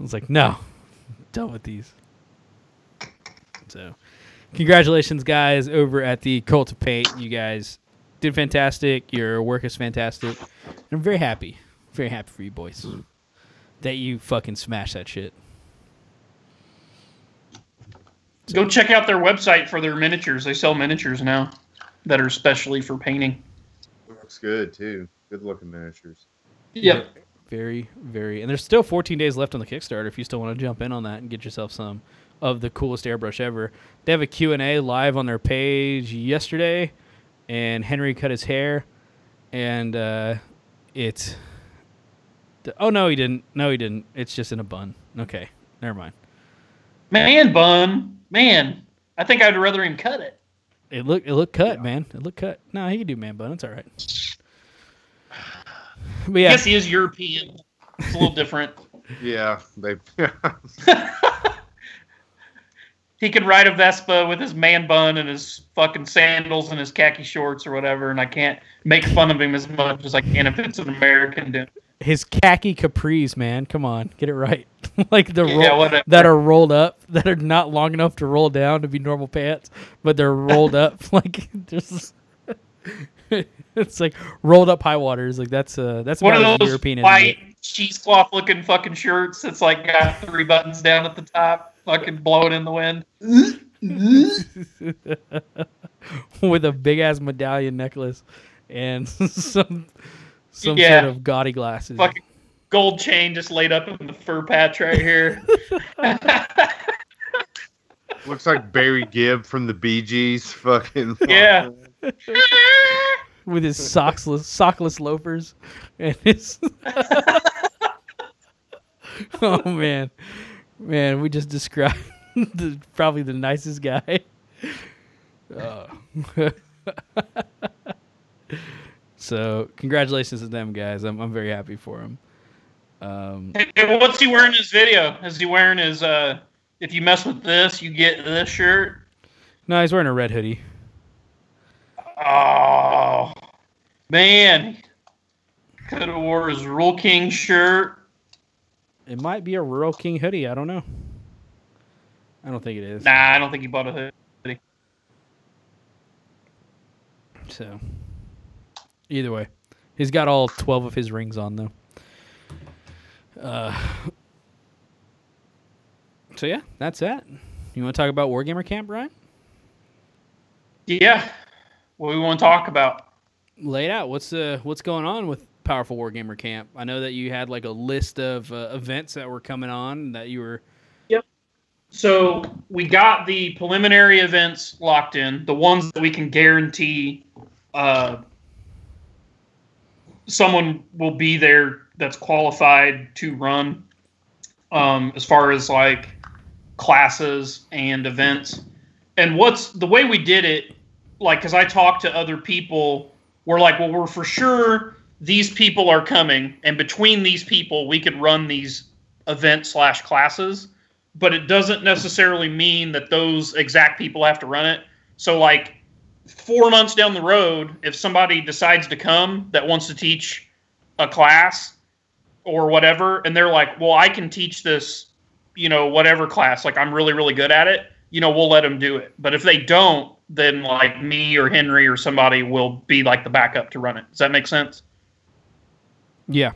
I was like, no, done with these. So, congratulations, guys, over at the Cult of Paint. You guys did fantastic. Your work is fantastic. I'm very happy, very happy for you boys that you fucking smashed that shit. Go check out their website for their miniatures. They sell miniatures now that are specially for painting. Looks good too. Good looking miniatures. Yep. Very, very, and there's still 14 days left on the Kickstarter. If you still want to jump in on that and get yourself some of the coolest airbrush ever, they have a Q and A live on their page yesterday, and Henry cut his hair, and uh, it's. Oh no, he didn't. No, he didn't. It's just in a bun. Okay, never mind. Man bun. Man. I think I'd rather him cut it. It looked it looked cut, man. It looked cut. No, he can do man bun. It's all right. But yeah, Yes, he is European. It's a little different. (laughs) Yeah, they. (laughs) He could ride a Vespa with his man bun and his fucking sandals and his khaki shorts or whatever, and I can't make fun of him as much as I can if it's an American dude. his khaki capris, man. Come on, get it right. (laughs) like the Yeah, roll, whatever. that are rolled up, (laughs) that are not long enough to roll down to be normal pants, but they're rolled up (laughs) like there's. it's like rolled up high waters. Like that's uh that's One of those European white cheesecloth looking fucking shirts that's like got three buttons down at the top, fucking blowing in the wind. (laughs) with a big ass medallion necklace and (laughs) some some Yeah. sort of gaudy glasses. Fucking gold chain just laid up in the fur patch right here. (laughs) Looks like Barry Gibb from the Bee Gees. Fucking. Yeah. with his sockless sockless loafers and his oh man man we just described (laughs) the, probably the nicest guy Uh, (laughs) so congratulations to them guys i'm, I'm very happy for them um, Hey, what's he wearing in his video? Is he wearing his uh if you mess with this, you get this shirt? no he's wearing a red hoodie Oh man. Could have wore his Rural King shirt. It might be a rural king hoodie i don't know i don't think it is Nah, I don't think he bought a hoodie. So, either way, he's got all 12 of his rings on, though. Uh, so, yeah, that's that. You want to talk about Wargamer Camp, Brian? Yeah. What we want to talk about. Lay it out. What's, uh, what's going on with Powerful Wargamer Camp? I know that you had like a list of uh, events that were coming on that you were. Yep. So we got the preliminary events locked in, the ones that we can guarantee uh, someone will be there that's qualified to run. Um, as far as like classes and events, and what's the way we did it, like because I talked to other people, we're like, well, we're for sure these people are coming, and between these people, we could run these event slash classes but it doesn't necessarily mean that those exact people have to run it. So, like four months down the road, if somebody decides to come that wants to teach a class or whatever, and they're like, "Well, I can teach this, you know, whatever class. Like, I'm really, really good at it." You know, we'll let them do it. But if they don't, then like me or Henry or somebody will be like the backup to run it. Does that make sense? Yeah.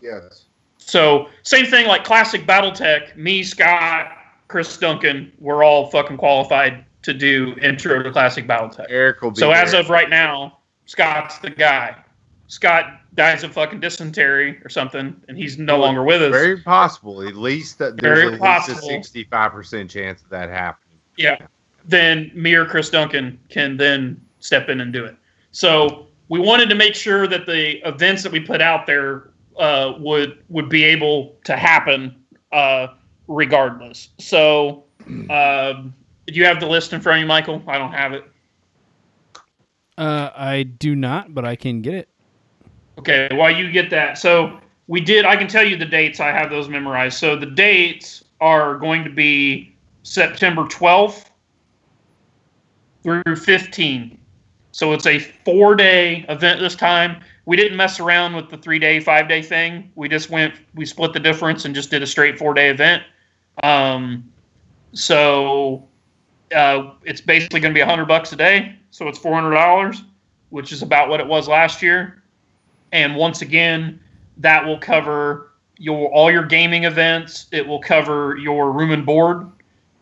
Yes. So same thing like classic BattleTech. Me, Scott, Chris Duncan, we're all fucking qualified to do intro to classic BattleTech. Eric will be. So as of right now, Scott's the guy. Scott dies of fucking dysentery or something, and he's no Well, longer with us. very possible. At least that there's Very at least a sixty-five percent chance of that happening. Yeah. Then me or Chris Duncan can then step in and do it. So we wanted to make sure that the events that we put out there uh, would would be able to happen uh, regardless. So, um, do you have the list in front of you, Michael? I don't have it. Uh, I do not, but I can get it. Okay, while you get that, so we did. I can tell you the dates. I have those memorized. So the dates are going to be September 12th through 15. So it's a four day event this time. We didn't mess around with the three day, five day thing. We just went, we split the difference and just did a straight four day event. Um, so uh, it's basically going to be a hundred bucks a day. So it's four hundred dollars, which is about what it was last year. And once again, that will cover your all your gaming events. It will cover your room and board,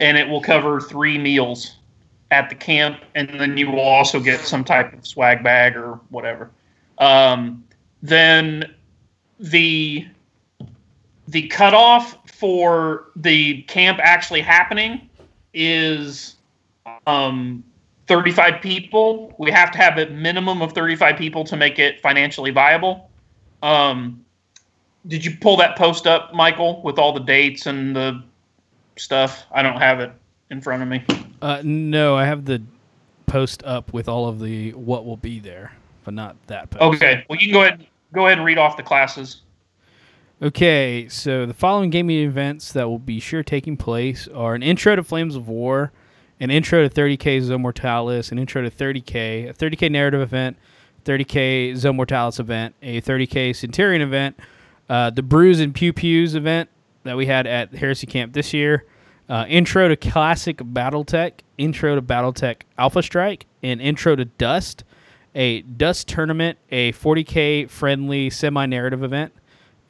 and it will cover three meals at the camp, and then you will also get some type of swag bag or whatever. Um, then the the cutoff for the camp actually happening is um, 35 people. We have to have a minimum of 35 people to make it financially viable. Um, did you pull that post up, Michael, with all the dates and the stuff? I don't have it in front of me. Uh, no, I have the post up with all of the what will be there, but not that post. Okay, well you can go ahead go ahead and read off the classes. Okay, so the following gaming events that will be sure taking place are an intro to Flames of War, an intro to 30k Zone Mortalis, an intro to 30k, a 30k narrative event, 30k Zone Mortalis event, a 30k Centurion event, uh, the Brews and Pew Pews event that we had at Heresy Camp this year, uh, intro to Classic BattleTech, intro to BattleTech Alpha Strike, and intro to Dust, a Dust tournament, a 40k friendly semi narrative event,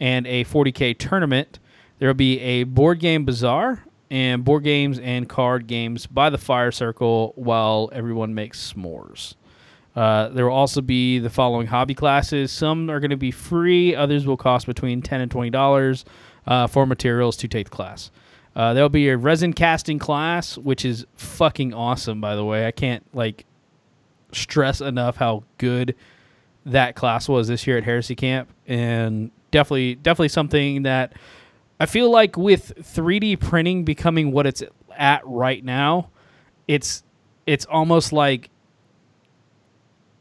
and a 40k tournament. There will be a board game bazaar and board games and card games by the fire circle while everyone makes s'mores. Uh, there will also be the following hobby classes. Some are going to be free. Others will cost between 10 and twenty dollars uh, for materials to take the class. Uh, there'll be a resin casting class, which is fucking awesome. By the way, I can't like stress enough how good that class was this year at Heresy Camp, and definitely, definitely something that I feel like with 3D printing becoming what it's at right now, it's it's almost like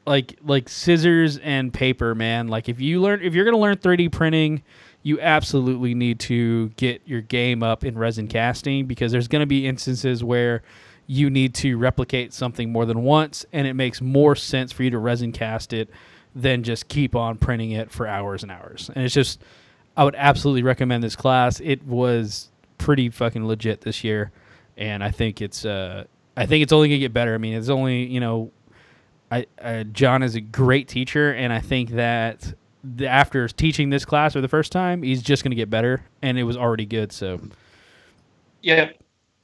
like like scissors and paper, man. Like if you learn if you're gonna learn 3D printing, you absolutely need to get your game up in resin casting because there's gonna be instances where you need to replicate something more than once, and it makes more sense for you to resin cast it than just keep on printing it for hours and hours. And it's just I would absolutely recommend this class. It was pretty fucking legit this year, and I think it's uh, I think it's only gonna get better. I mean, it's only you know, I uh, John is a great teacher, and I think that the, after teaching this class for the first time, he's just gonna get better, and it was already good. So, Yeah,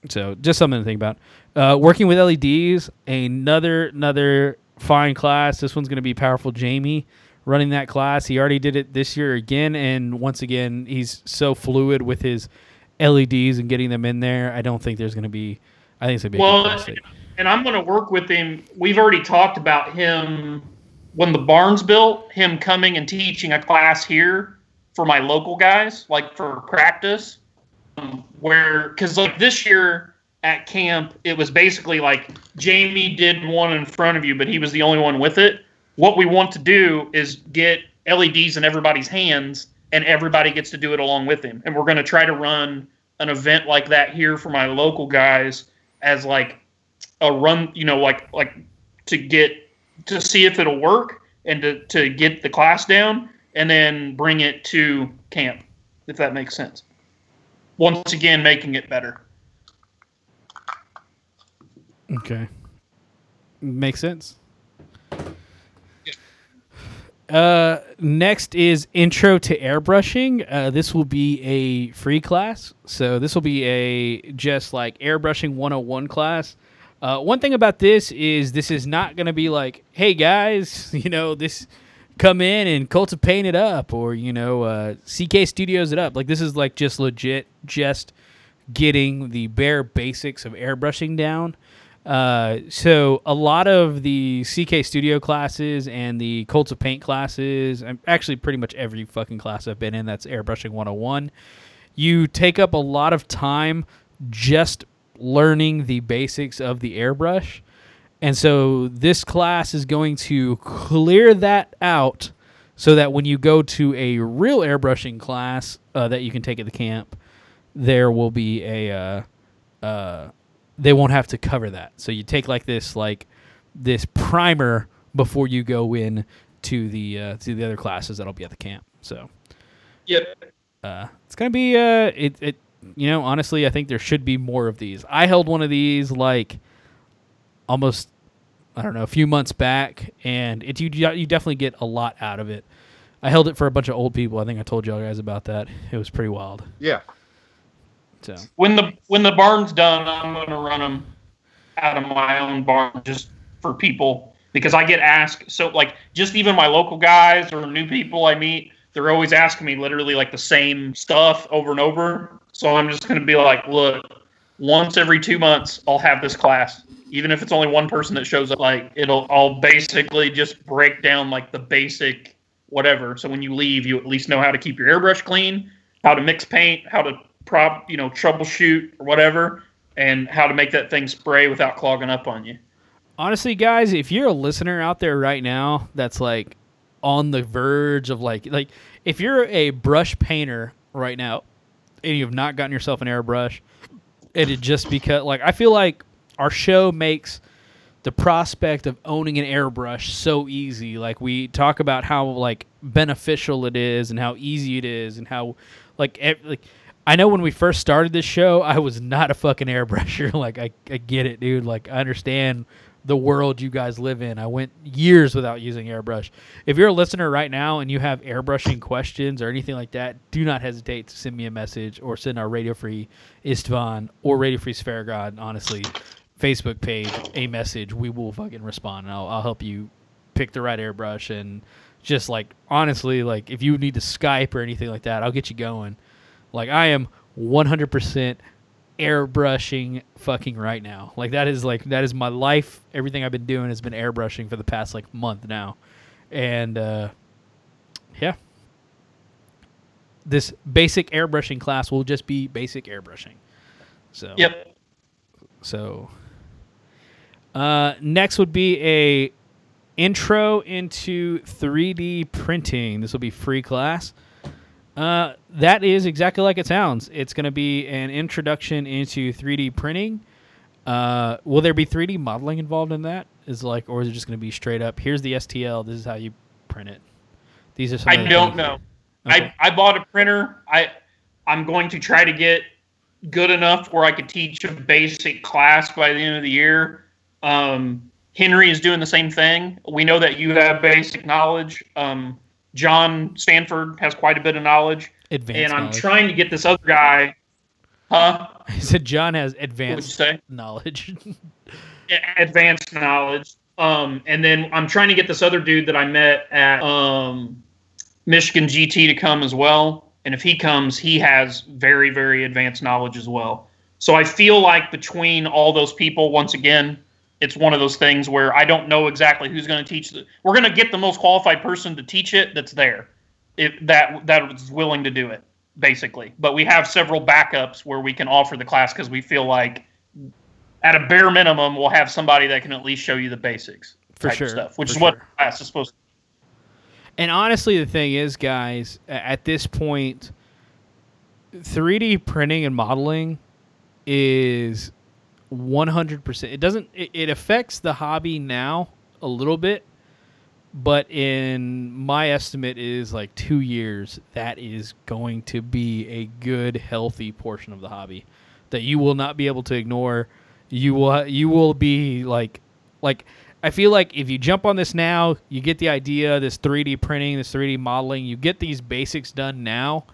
so just something to think about. Uh, working with LEDs, another another fine class. This one's gonna be powerful. Jamie running that class. He already did it this year again, and once again, he's so fluid with his LEDs and getting them in there. I don't think there's going to be. I think it's going to be. a Well, and I'm going to work with him. We've already talked about him when the barn's built, him coming and teaching a class here for my local guys, like for practice. Um, where, because like this year at camp, it was basically like Jamie did one in front of you, but he was the only one with it. What we want to do is get LEDs in everybody's hands, and everybody gets to do it along with him. And we're going to try to run an event like that here for my local guys as like a run, you know, like like to get to see if it'll work and to, to get the class down and then bring it to camp, if that makes sense. Once again, making it better. Okay. Makes sense. Uh, next is intro to airbrushing. Uh, this will be a free class, so this will be a just like airbrushing 101 class. Uh, one thing about this is this is not going to be like, hey guys, (laughs) you know this, come in and Colts paint it up, or you know uh, CK Studios it up. Like this is like just legit, just getting the bare basics of airbrushing down. Uh, so a lot of the CK Studio classes and the Colts of Paint classes, and actually pretty much every fucking class I've been in that's airbrushing 101, you take up a lot of time just learning the basics of the airbrush. And so this class is going to clear that out so that when you go to a real airbrushing class uh, that you can take at the camp, there will be a uh, uh, they won't have to cover that. So you take like this like this primer before you go in to the uh, to the other classes that'll be at the camp. So Yep. uh, it's gonna be uh, it, it you know honestly I think there should be more of these. I held one of these like almost I don't know a few months back, and it you you definitely get a lot out of it. I held it for a bunch of old people. I think I told y'all guys about that. It was pretty wild. Yeah. So When the when the barn's done, I'm going to run them out of my own barn just for people because I get asked. So like just even my local guys or new people I meet, they're always asking me literally like the same stuff over and over. So I'm just going to be like, look, once every two months, I'll have this class. Even if it's only one person that shows up, like it'll, I'll basically just break down like the basic whatever. So when you leave, you at least know how to keep your airbrush clean, how to mix paint, how to prop, you know, troubleshoot or whatever, and how to make that thing spray without clogging up on you. honestly, guys, if you're a listener out there right now that's like on the verge of like like if you're a brush painter right now and you have not gotten yourself an airbrush, it just because like I feel like our show makes the prospect of owning an airbrush so easy. Like we talk about how like beneficial it is and how easy it is and how like like I know when we first started this show, I was not a fucking airbrusher. (laughs) like I, I get it, dude. Like I understand the world you guys live in. I went years without using airbrush. If you're a listener right now and you have airbrushing questions or anything like that, do not hesitate to send me a message or send our Radio Free Istvan or Radio Free Sphere God, honestly, Facebook page a message. We will fucking respond and I'll, I'll help you pick the right airbrush and just like honestly, like if you need to Skype or anything like that, I'll get you going. Like I am 100% airbrushing fucking right now. Like that is like that is my life. Everything I've been doing has been airbrushing for the past like month now. And uh yeah. This basic airbrushing class will just be basic airbrushing. So Yep. so uh next would be a intro into 3D printing. This will be free class. Uh, that is exactly like it sounds. It's going to be an introduction into 3D printing. Uh, will there be 3D modeling involved in that? Is like, or is it just going to be straight up? Here's the STL. This is how you print it. These are. Some I don't things- know. Okay. I, I bought a printer. I I'm going to try to get good enough where I could teach a basic class by the end of the year. Um, Henry is doing the same thing. We know that you have basic knowledge. Um, John Stanford has quite a bit of knowledge, advanced. and I'm knowledge. trying to get this other guy. Huh? He said John has advanced knowledge. advanced knowledge. Um, and then I'm trying to get this other dude that I met at um, Michigan GT to come as well. And if he comes, he has very, very advanced knowledge as well. So I feel like between all those people, once again, it's one of those things where I don't know exactly who's going to teach. The, we're going to get the most qualified person to teach it that's there, if that that is willing to do it, basically. But we have several backups where we can offer the class because we feel like at a bare minimum, we'll have somebody that can at least show you the basics For sure, stuff, which is what sure. class is supposed to. And honestly, the thing is, guys, at this point, 3D printing and modeling is 100%. It doesn't, it, it affects the hobby now a little bit, but in my estimate is like two years, that is going to be a good, healthy portion of the hobby that you will not be able to ignore. You will, you will be like, like, I feel like if you jump on this now, you get the idea, this 3D printing, this 3D modeling, you get these basics done now.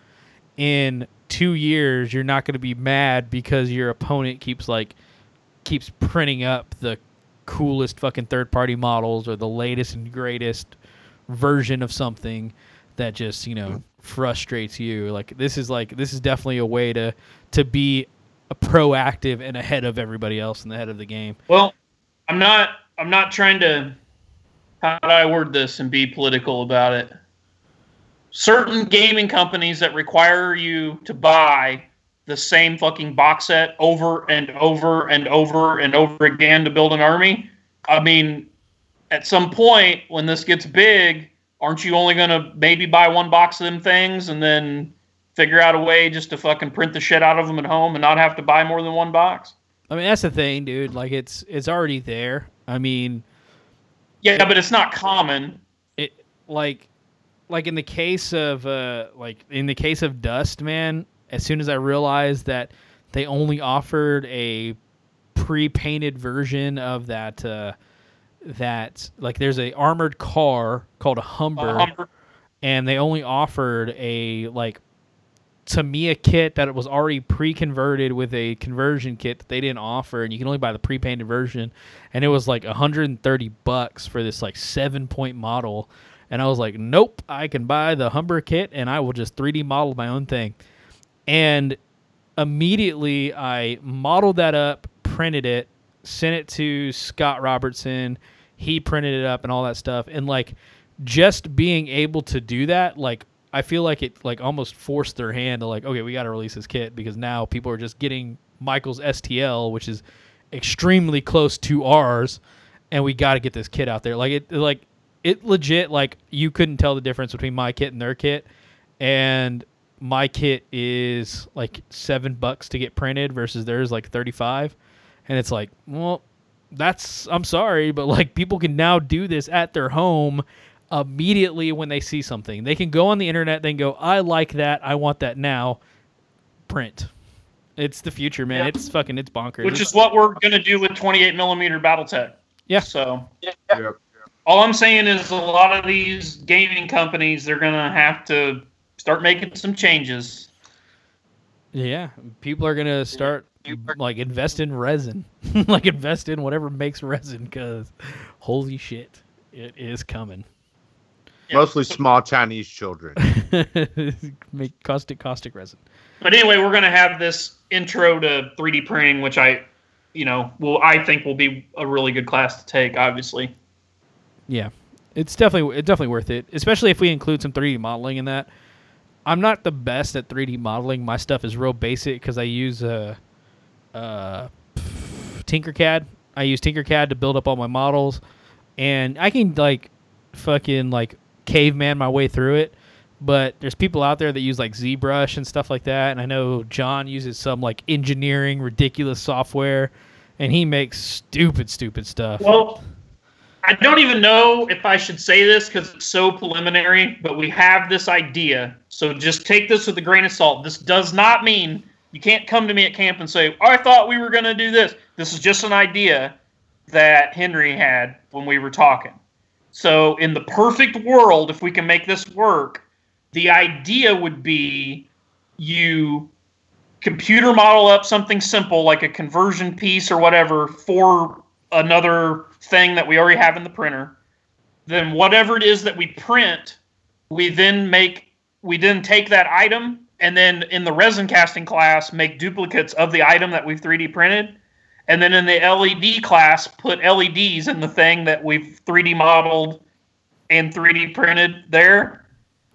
In two years, you're not going to be mad because your opponent keeps like keeps printing up the coolest fucking third party models or the latest and greatest version of something that just you know mm-hmm. frustrates you. Like this is like this is definitely a way to to be a proactive and ahead of everybody else and ahead of the game. Well, I'm not. I'm not trying to. How do I word this and be political about it? certain gaming companies that require you to buy the same fucking box set over and over and over and over again to build an army. I mean, at some point when this gets big, aren't you only going to maybe buy one box of them things and then figure out a way just to fucking print the shit out of them at home and not have to buy more than one box? I mean, that's the thing, dude. Like, it's it's already there. I mean, Yeah, but it's not common. it like like in the case of uh like in the case of Dust, man. As soon as I realized that they only offered a pre-painted version of that uh that like there's a armored car called a Humber Uh, Humber. and they only offered a like Tamiya kit that was already pre-converted with a conversion kit that they didn't offer, and you can only buy the pre-painted version, and it was like 130 bucks for this like seven-point model, and I was like, nope, I can buy the Humber kit, and I will just 3D model my own thing, and immediately I modeled that up, printed it, sent it to Scott Robertson. He printed it up and all that stuff. And like just being able to do that, like I feel like it like almost forced their hand to like, okay, we got to release this kit because now people are just getting Michael's STL, which is extremely close to ours, and we got to get this kit out there. Like it, like it legit, like you couldn't tell the difference between my kit and their kit, and my kit is like seven bucks to get printed versus theirs like 35 and it's like well that's i'm sorry but like people can now do this at their home immediately when they see something they can go on the internet they can go i like that i want that now print it's the future man Yeah. it's fucking it's bonkers which is what we're going to do with 28 millimeter BattleTech. Yeah. So Yep. all I'm saying is a lot of these gaming companies they're going to have to start making some changes. yeah people are gonna start like invest in resin (laughs) like invest in whatever makes resin because holy shit it is coming Yeah. Mostly small Chinese children. (laughs) make caustic caustic resin But anyway, we're going to have this intro to 3D printing, which I, you know, will I think will be a really good class to take. Obviously, Yeah, it's definitely it's definitely worth it, especially if we include some 3D modeling in that. I'm not the best at 3D modeling. My stuff is real basic because I use uh, uh, Tinkercad. I use Tinkercad to build up all my models, and I can like fucking like caveman my way through it. But there's people out there that use like ZBrush and stuff like that, and I know John uses some like engineering ridiculous software, and he makes stupid stupid stuff. well, I don't even know if I should say this because it's so preliminary. But we have this idea, so just take this with a grain of salt. This does not mean you can't come to me at camp and say, "I thought we were going to do this." This is just an idea that Henry had when we were talking. So, in the perfect world, if we can make this work, the idea would be you computer model up something simple like a conversion piece or whatever for another thing that we already have in the printer. Then, whatever it is that we print, we then make, we then take that item and then in the resin casting class, make duplicates of the item that we've 3D printed and then in the LED class, put LEDs in the thing that we've 3D modeled and 3D printed there.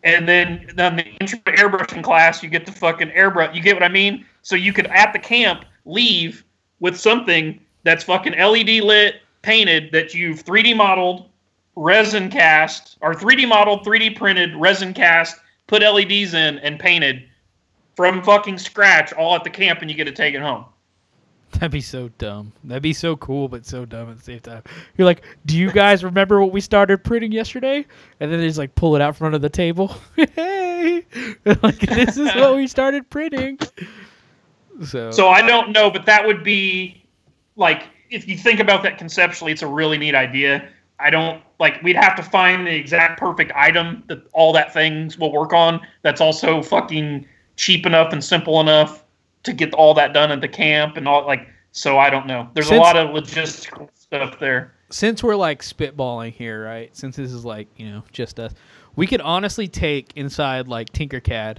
And then then the intro to airbrushing class, you get the fucking airbrush. You get what I mean? So you could at the camp leave with something that's fucking LED lit, painted that you've 3D modeled, resin cast, or 3D modeled, 3D printed, resin cast, put LEDs in, and painted from fucking scratch, all at the camp, and you get to take it home. (laughs) That'd be so dumb. That'd be so cool, but so dumb at the same time. You're like, do you guys remember what we started printing yesterday? And then they just like pull it out from under the table. (laughs) hey, (laughs) like this is what we started printing. So, So I don't know, but that would be like if you think about that conceptually, it's a really neat idea. I don't like we'd have to find the exact perfect item that all that things will work on. That's also fucking cheap enough and simple enough to get all that done at the camp and all like. So I don't know. There's Since- a lot of logistical stuff there. since we're like spitballing here, right? Since this is like you know just us, we could honestly take inside like Tinkercad,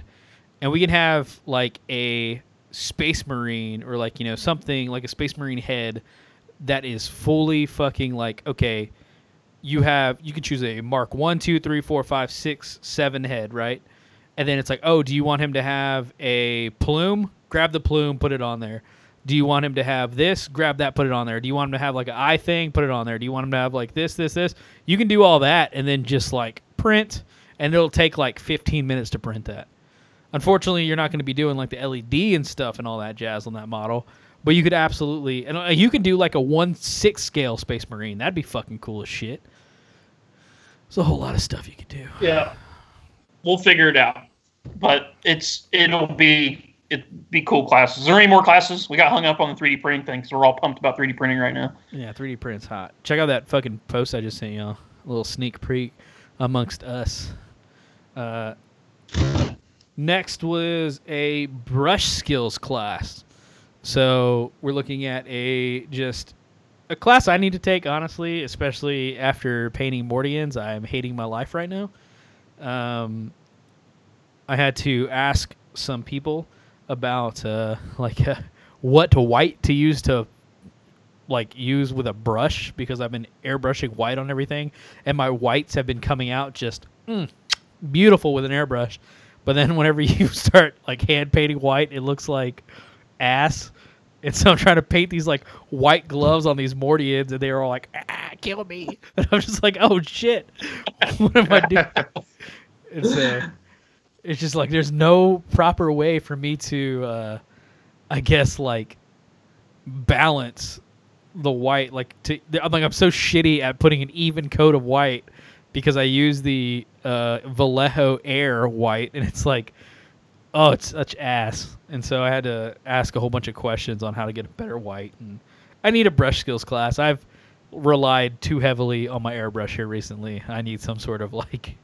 and we can have like a Space Marine or like you know something like a Space Marine head that is fully fucking like okay. you have you can choose a mark one, two, three, four, five, six, seven head, right? And then it's like, oh, do you want him to have a plume? Grab the plume, put it on there. Do you want him to have this? Grab that, put it on there. Do you want him to have like an eye thing? Put it on there. Do you want him to have like this, this, this? You can do all that and then just like print, and it'll take like 15 minutes to print that. Unfortunately, you're not going to be doing like the LED and stuff and all that jazz on that model, but you could absolutely and uh, you can do like a one six scale Space Marine. That'd be fucking cool as shit. There's a whole lot of stuff you could do. Yeah, we'll figure it out. But it's it'll be it be cool classes. Is there any more classes? We got hung up on the 3D printing thing because we're all pumped about 3D printing right now. Yeah, 3D print's hot. Check out that fucking post I just sent y'all. A little sneak peek amongst us. Uh, next was a brush skills class. So we're looking at a just a class I need to take honestly, especially after painting Mordians. I'm hating my life right now. Um, I had to ask some people about uh, (laughs) like uh, what white to use to like use with a brush because I've been airbrushing white on everything, and my whites have been coming out just mm, beautiful with an airbrush. But then (laughs) whenever (laughs) you start like hand painting white, it looks like ass. And so I'm trying to paint these like white gloves on these Mordians, and they're all like, "Ah, kill me!" (laughs) And I'm just like, "Oh shit, (laughs) what am I doing?" it's uh, it's just like there's no proper way for me to, uh, I guess, like balance the white. Like to, I'm like I'm so shitty at putting an even coat of white because I use the uh, Vallejo Air white, and it's like, oh, it's such ass. And so I had to ask a whole bunch of questions on how to get a better white. And I need a brush skills class. I've relied too heavily on my airbrush here recently. I need some sort of (laughs) like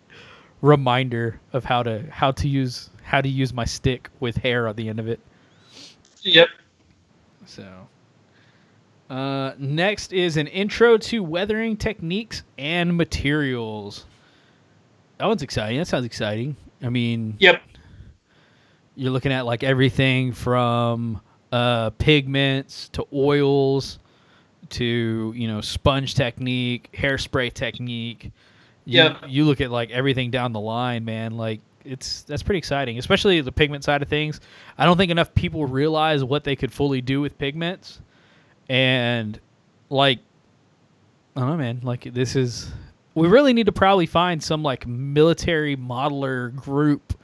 reminder of how to how to use how to use my stick with hair at the end of it. Yep. So, uh, next is an intro to weathering techniques and materials. That one's exciting. That sounds exciting. I mean, Yep. You're looking at like everything from uh, pigments to oils to you know sponge technique, hairspray technique. You, Yeah. you look at like everything down the line, man. Like it's that's pretty exciting, especially the pigment side of things. I don't think enough people realize what they could fully do with pigments, and like I don't know, man. Like this is we really need to probably find some like military modeler group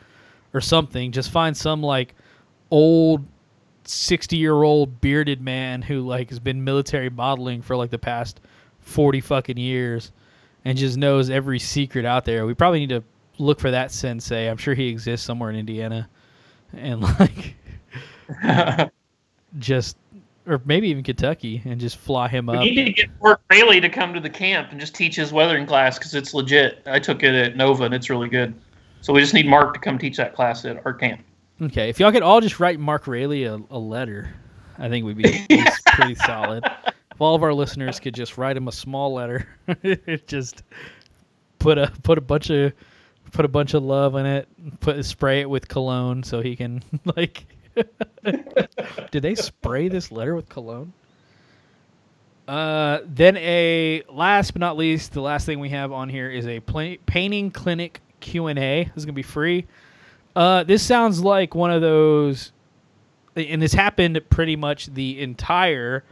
or something. Just find some like old 60 year old bearded man who like has been military modeling for like the past 40 fucking years and just knows every secret out there. We probably need to look for that sensei. I'm sure he exists somewhere in Indiana. And (laughs) like (laughs) just or maybe even Kentucky and just fly him We up. need to get Mark Rayleigh to come to the camp and just teach his weathering class because it's legit. I took it at Nova and it's really good. So we just need Mark to come teach that class at our camp. Okay, if y'all could all just write Mark Rayleigh a, a letter, I think we'd be (laughs) pretty solid. If all of our listeners could just write him a small letter, (laughs) just put a put a bunch of put a bunch of love in it, put spray it with cologne so he can (laughs) like. Did they spray this letter with cologne? Uh, then a last but not least, the last thing we have on here is a pla- painting clinic Q and A. This is gonna be free. Uh, this sounds like one of those, and this happened pretty much the entire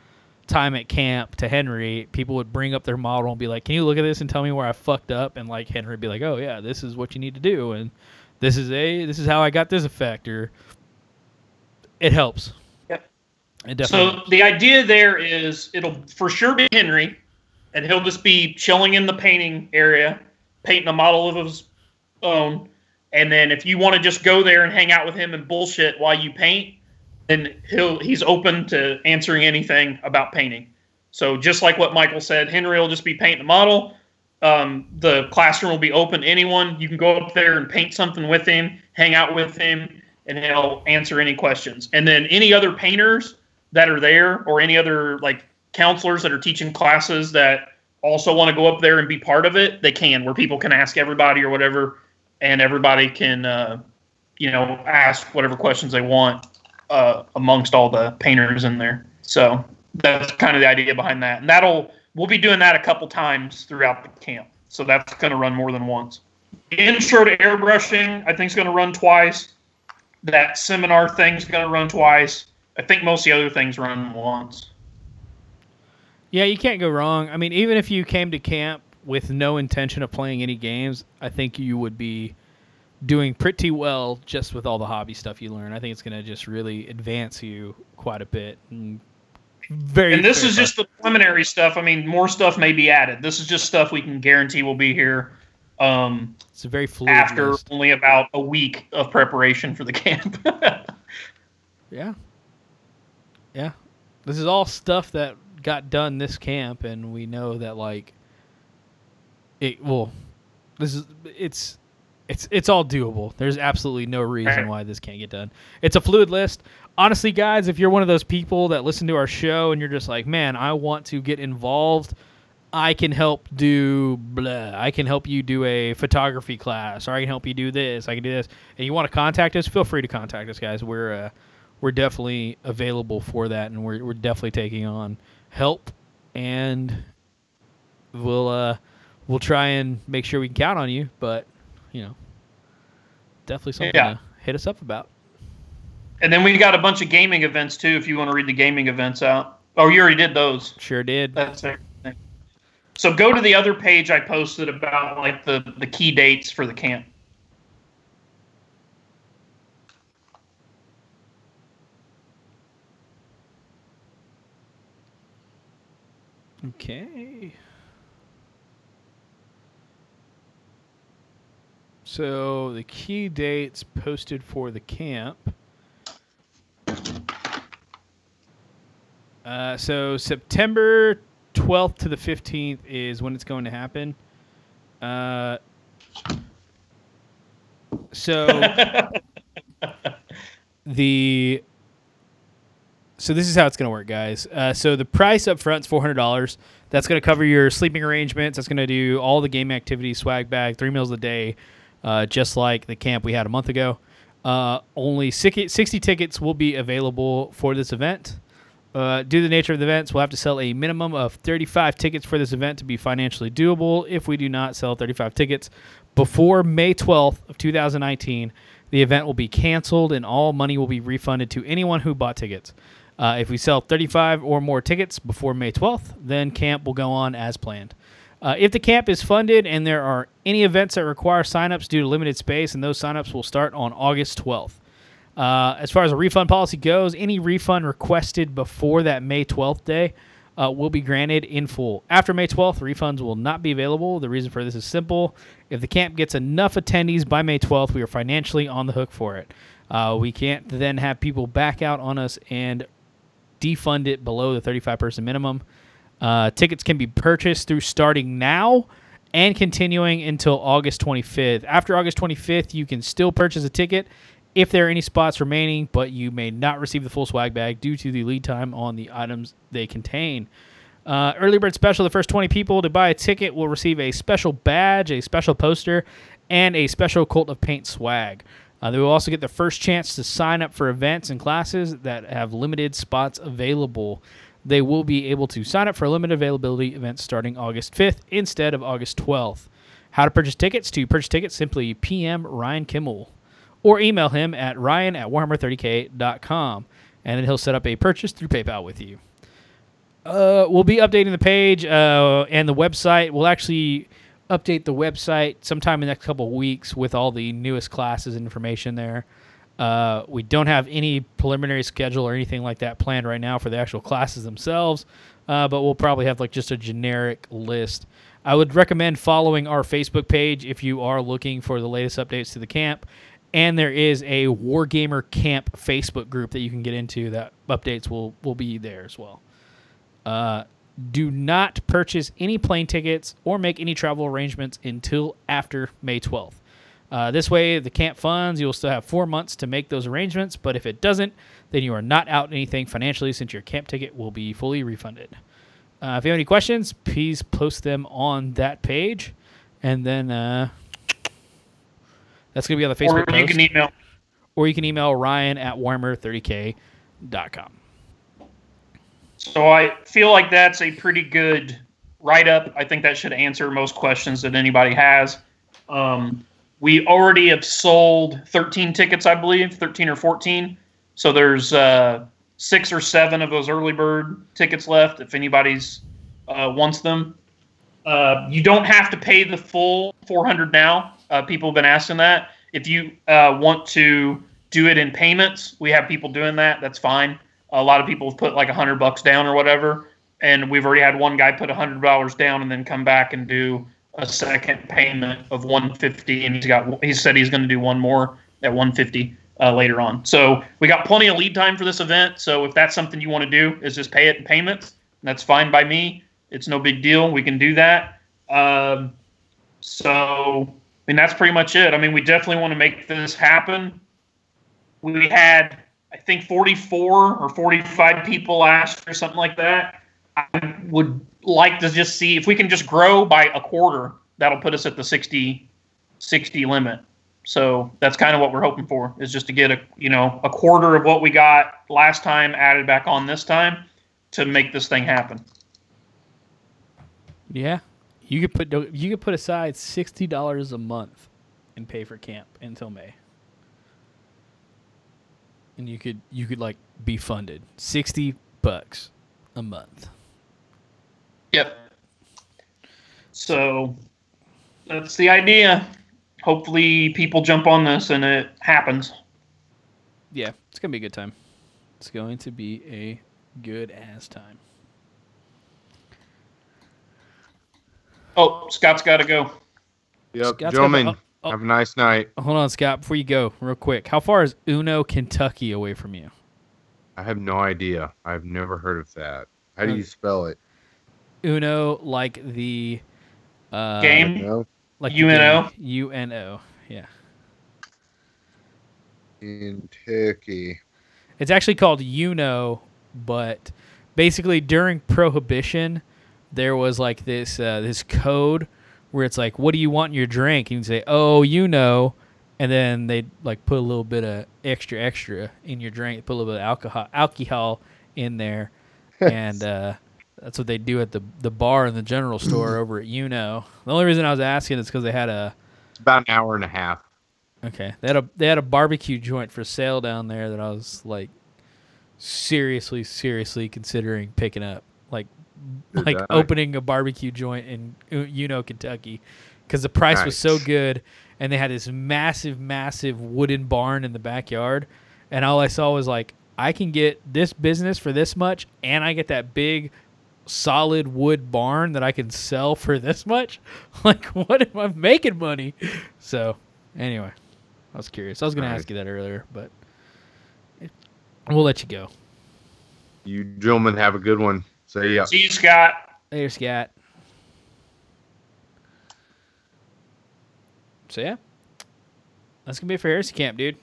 time at camp to Henry. People would bring up their model and be like, "Can you look at this and tell me where I fucked up?" And like Henry would be like, "Oh yeah, this is what you need to do," and this is a this is how I got this effect, or it helps. Yep. It definitely. So the idea there is it'll for sure be Henry, and he'll just be chilling in the painting area, painting a model of his And then if you want to just go there and hang out with him and bullshit while you paint, then he'll he's open to answering anything about painting. So just like what Michael said, Henry will just be painting a model. Um, the classroom will be open to anyone. You can go up there and paint something with him, hang out with him, and he'll answer any questions. And then any other painters that are there, or any other like counselors that are teaching classes that also want to go up there and be part of it, they can. Where people can ask everybody or whatever, and everybody can, uh, you know, ask whatever questions they want uh, amongst all the painters in there. So that's kind of the idea behind that, and that'll we'll be doing that a couple times throughout the camp. So that's going to run more than once. Intro to airbrushing, I think, is going to run twice. That seminar thing's going to run twice. I think most of the other things run once. Yeah, you can't go wrong. I mean, even if you came to camp with no intention of playing any games, I think you would be doing pretty well just with all the hobby stuff you learn. I think it's going to just really advance you quite a bit. And very. And this is just the preliminary stuff. I mean, more stuff may be added. This is just stuff we can guarantee will be here um, It's a very fluid. after list. only about a week of preparation for the (laughs) camp. Yeah. Yeah. This is all stuff that got done this camp and we know that like it well this is it's it's it's all doable. There's absolutely no reason why this can't get done. It's a fluid list. Honestly, guys, if you're one of those people that listen to our show and you're just like, "Man, I want to get involved," I can help do blah. I can help you do a photography class, or I can help you do this. I can do this. And you want to contact us? Feel free to contact us, guys. We're uh, we're definitely available for that, and we're we're definitely taking on help, and we'll uh we'll try and make sure we can count on you. But you know, definitely something Yeah. to hit us up about. and then we got a bunch of gaming events too. If you want to read the gaming events out. Oh, you already did those. Sure did. That's everything. So go to the other page I posted about like the the key dates for the camp. Okay. So the key dates posted for the camp. Uh, so September 12th to the 15th is when it's going to happen. Uh, so (laughs) the so this is how it's going to work, guys. Uh, so the price up front is four hundred dollars. That's going to cover your sleeping arrangements. That's going to do all the game activities, swag bag, three meals a day, uh, just like the camp we had a month ago. Uh, only 60 60 tickets will be available for this event. Uh, due to the nature of the events, we'll have to sell a minimum of 35 tickets for this event to be financially doable. If we do not sell 35 tickets before May 12th of 2019, the event will be canceled and all money will be refunded to anyone who bought tickets. Uh, if we sell 35 or more tickets before May 12th, then camp will go on as planned. Uh, if the camp is funded and there are any events that require signups due to limited space, and those signups will start on August 12th. Uh, as far as a refund policy goes, any refund requested before that May 12th day uh, will be granted in full. After May 12th, refunds will not be available. The reason for this is simple. If the camp gets enough attendees by May 12th, we are financially on the hook for it. Uh, we can't then have people back out on us and defund it below the 35 person minimum. Uh, tickets can be purchased through starting now and continuing until August 25th. After August 25th, you can still purchase a ticket if there are any spots remaining, but you may not receive the full swag bag due to the lead time on the items they contain. Uh, early bird special: the first 20 people to buy a ticket will receive a special badge, a special poster, and a special Cult of Paint swag. Uh, they will also get the first chance to sign up for events and classes that have limited spots available. They will be able to sign up for limited availability events starting August 5th instead of August 12th. How to purchase tickets? To purchase tickets, simply PM Ryan Kimmel or email him at ryan at warhammer30k.com and then he'll set up a purchase through PayPal with you. Uh, we'll be updating the page uh, and the website. We'll actually update the website sometime in the next couple weeks with all the newest classes and information there. Uh, we don't have any preliminary schedule or anything like that planned right now for the actual classes themselves, uh, but we'll probably have like just a generic list. I would recommend following our Facebook page if you are looking for the latest updates to the camp. And there is a Wargamer Camp Facebook group that you can get into that updates will, will be there as well. Uh, do not purchase any plane tickets or make any travel arrangements until after May 12th. Uh, this way, the camp funds, you'll still have four months to make those arrangements, but if it doesn't, then you are not out anything financially since your camp ticket will be fully refunded. Uh, if you have any questions, please post them on that page, and then uh, that's going to be on the or Facebook post you can email. or you can email ryan at warhammer30k.com. So I feel like that's a pretty good write up. I think that should answer most questions that anybody has. Um, we already have sold 13 tickets, I believe, 13 or 14. So there's uh, six or seven of those early bird tickets left if anybody's uh, wants them. Uh, you don't have to pay the full 400 now. Uh, people have been asking that. If you uh, want to do it in payments, we have people doing that. That's fine. A lot of people have put like hundred bucks down or whatever, and we've already had one guy put hundred dollars down and then come back and do a second payment of 150, and he's got he said he's going to do one more at 150 uh, later on. So we got plenty of lead time for this event. So if that's something you want to do, is just pay it in payments. That's fine by me. It's no big deal. We can do that. Um, so I mean that's pretty much it. I mean we definitely want to make this happen. We had I think 44 or 45 people last or something like that. I would like to just see if we can just grow by a quarter. That'll put us at the 60, 60 limit. So that's kind of what we're hoping for is just to get a you know a quarter of what we got last time added back on this time to make this thing happen. Yeah, you could put you could put aside sixty dollars a month and pay for camp until May, and you could you could like be funded sixty bucks a month. Yep. So that's the idea. Hopefully, people jump on this and it happens. Yeah, it's gonna be a good time. It's going to be a good ass time. Oh, Scott's got to go. Yep, Scott's got gentlemen, oh, oh. have a nice night. Hold on, Scott. Before you go, real quick, how far is Uno, Kentucky, away from you? I have no idea. I've never heard of that. How do uh, you spell it? Uno, like the uh, Game? Like UNO? game. UNO. Yeah, Kentucky. it's actually called Uno, but basically during Prohibition, there was like this uh, this code where it's like, "What do you want in your drink?" And you say, "Oh, you know," and then they like put a little bit of extra extra in your drink, put a little bit of alcohol alcohol in there, (laughs) and uh, that's what they do at the the bar in the general store (clears throat) over at Uno. The only reason I was asking is because they had a It's about an hour and a half. Okay, they had a they had a barbecue joint for sale down there that I was like seriously, seriously considering picking up, like Did like that? opening a barbecue joint in you know Kentucky, because the price was so good, and they had this massive, massive wooden barn in the backyard, and all I saw was like I can get this business for this much, and I get that big solid wood barn that I can sell for this much. (laughs) Like, what am I making money? So, anyway, I was curious. I was going to ask you that earlier, but we'll let you go. You gentlemen have a good one. See ya. See you, Scott. Later, Scott. So yeah, that's gonna be it for Heresy Camp, dude.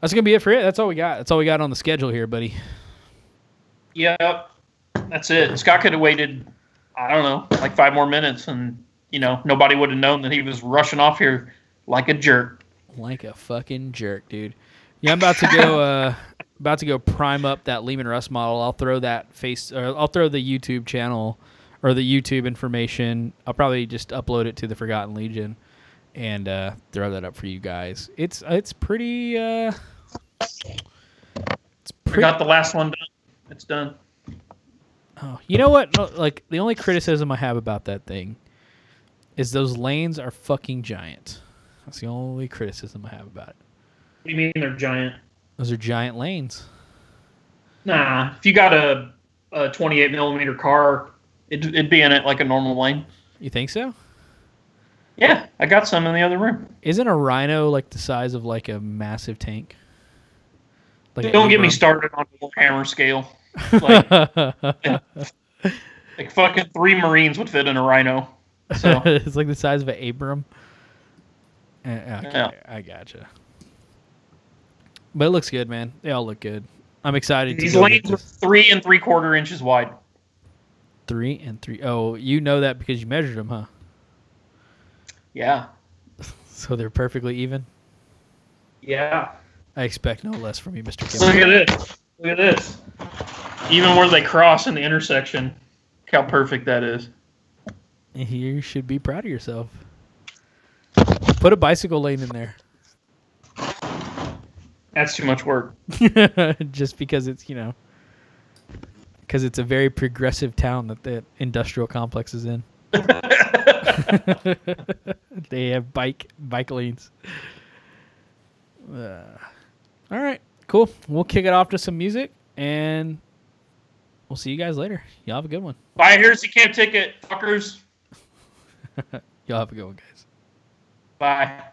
That's gonna be it for it. That's all we got. That's all we got on the schedule here, buddy. Yep. That's it. Scott could have waited, I don't know, like five more minutes, and you know nobody would have known that he was rushing off here like a jerk. Like a fucking jerk, dude. Yeah, I'm about to go. (laughs) uh About to go prime up that Leman Russ model. I'll throw that face. Or I'll throw the YouTube channel or the YouTube information. I'll probably just upload it to the Forgotten Legion and uh, throw that up for you guys. It's it's pretty. Uh, it's We pretty. got the last one done. It's done. Oh, you know what? No, like the only criticism I have about that thing is those lanes are fucking giant. That's the only criticism I have about it. What do you mean they're giant? Those are giant lanes. Nah. If you got a, a 28 millimeter car, it'd, it'd be in it like a normal lane. You think so? Yeah, I got some in the other room. Isn't a rhino like the size of like a massive tank? Like Don't get me started on the hammer scale. Like, (laughs) like fucking three Marines would fit in a Rhino. So (laughs) it's like the size of an Abram. Uh, okay, Yeah. I gotcha. But it looks good, man. They all look good. I'm excited these lanes are three and three quarter inches wide. three and three. Oh, you know that because you measured them, huh? Yeah. (laughs) So they're perfectly even. Yeah. I expect no less from you, Mr. Look at this. Look at this. Even where they cross in the intersection how perfect that is. You should be proud of yourself. Put a bicycle lane in there. (laughs) That's too much work. Just because it's, you know, because it's a very progressive town that the industrial complex is in. (laughs) they have bike bike lanes. Uh, all right, cool. We'll kick it off to some music, and we'll see you guys later. Y'all have a good one. Buy a Heresy Camp ticket, fuckers. (laughs) Y'all have a good one, guys. Bye.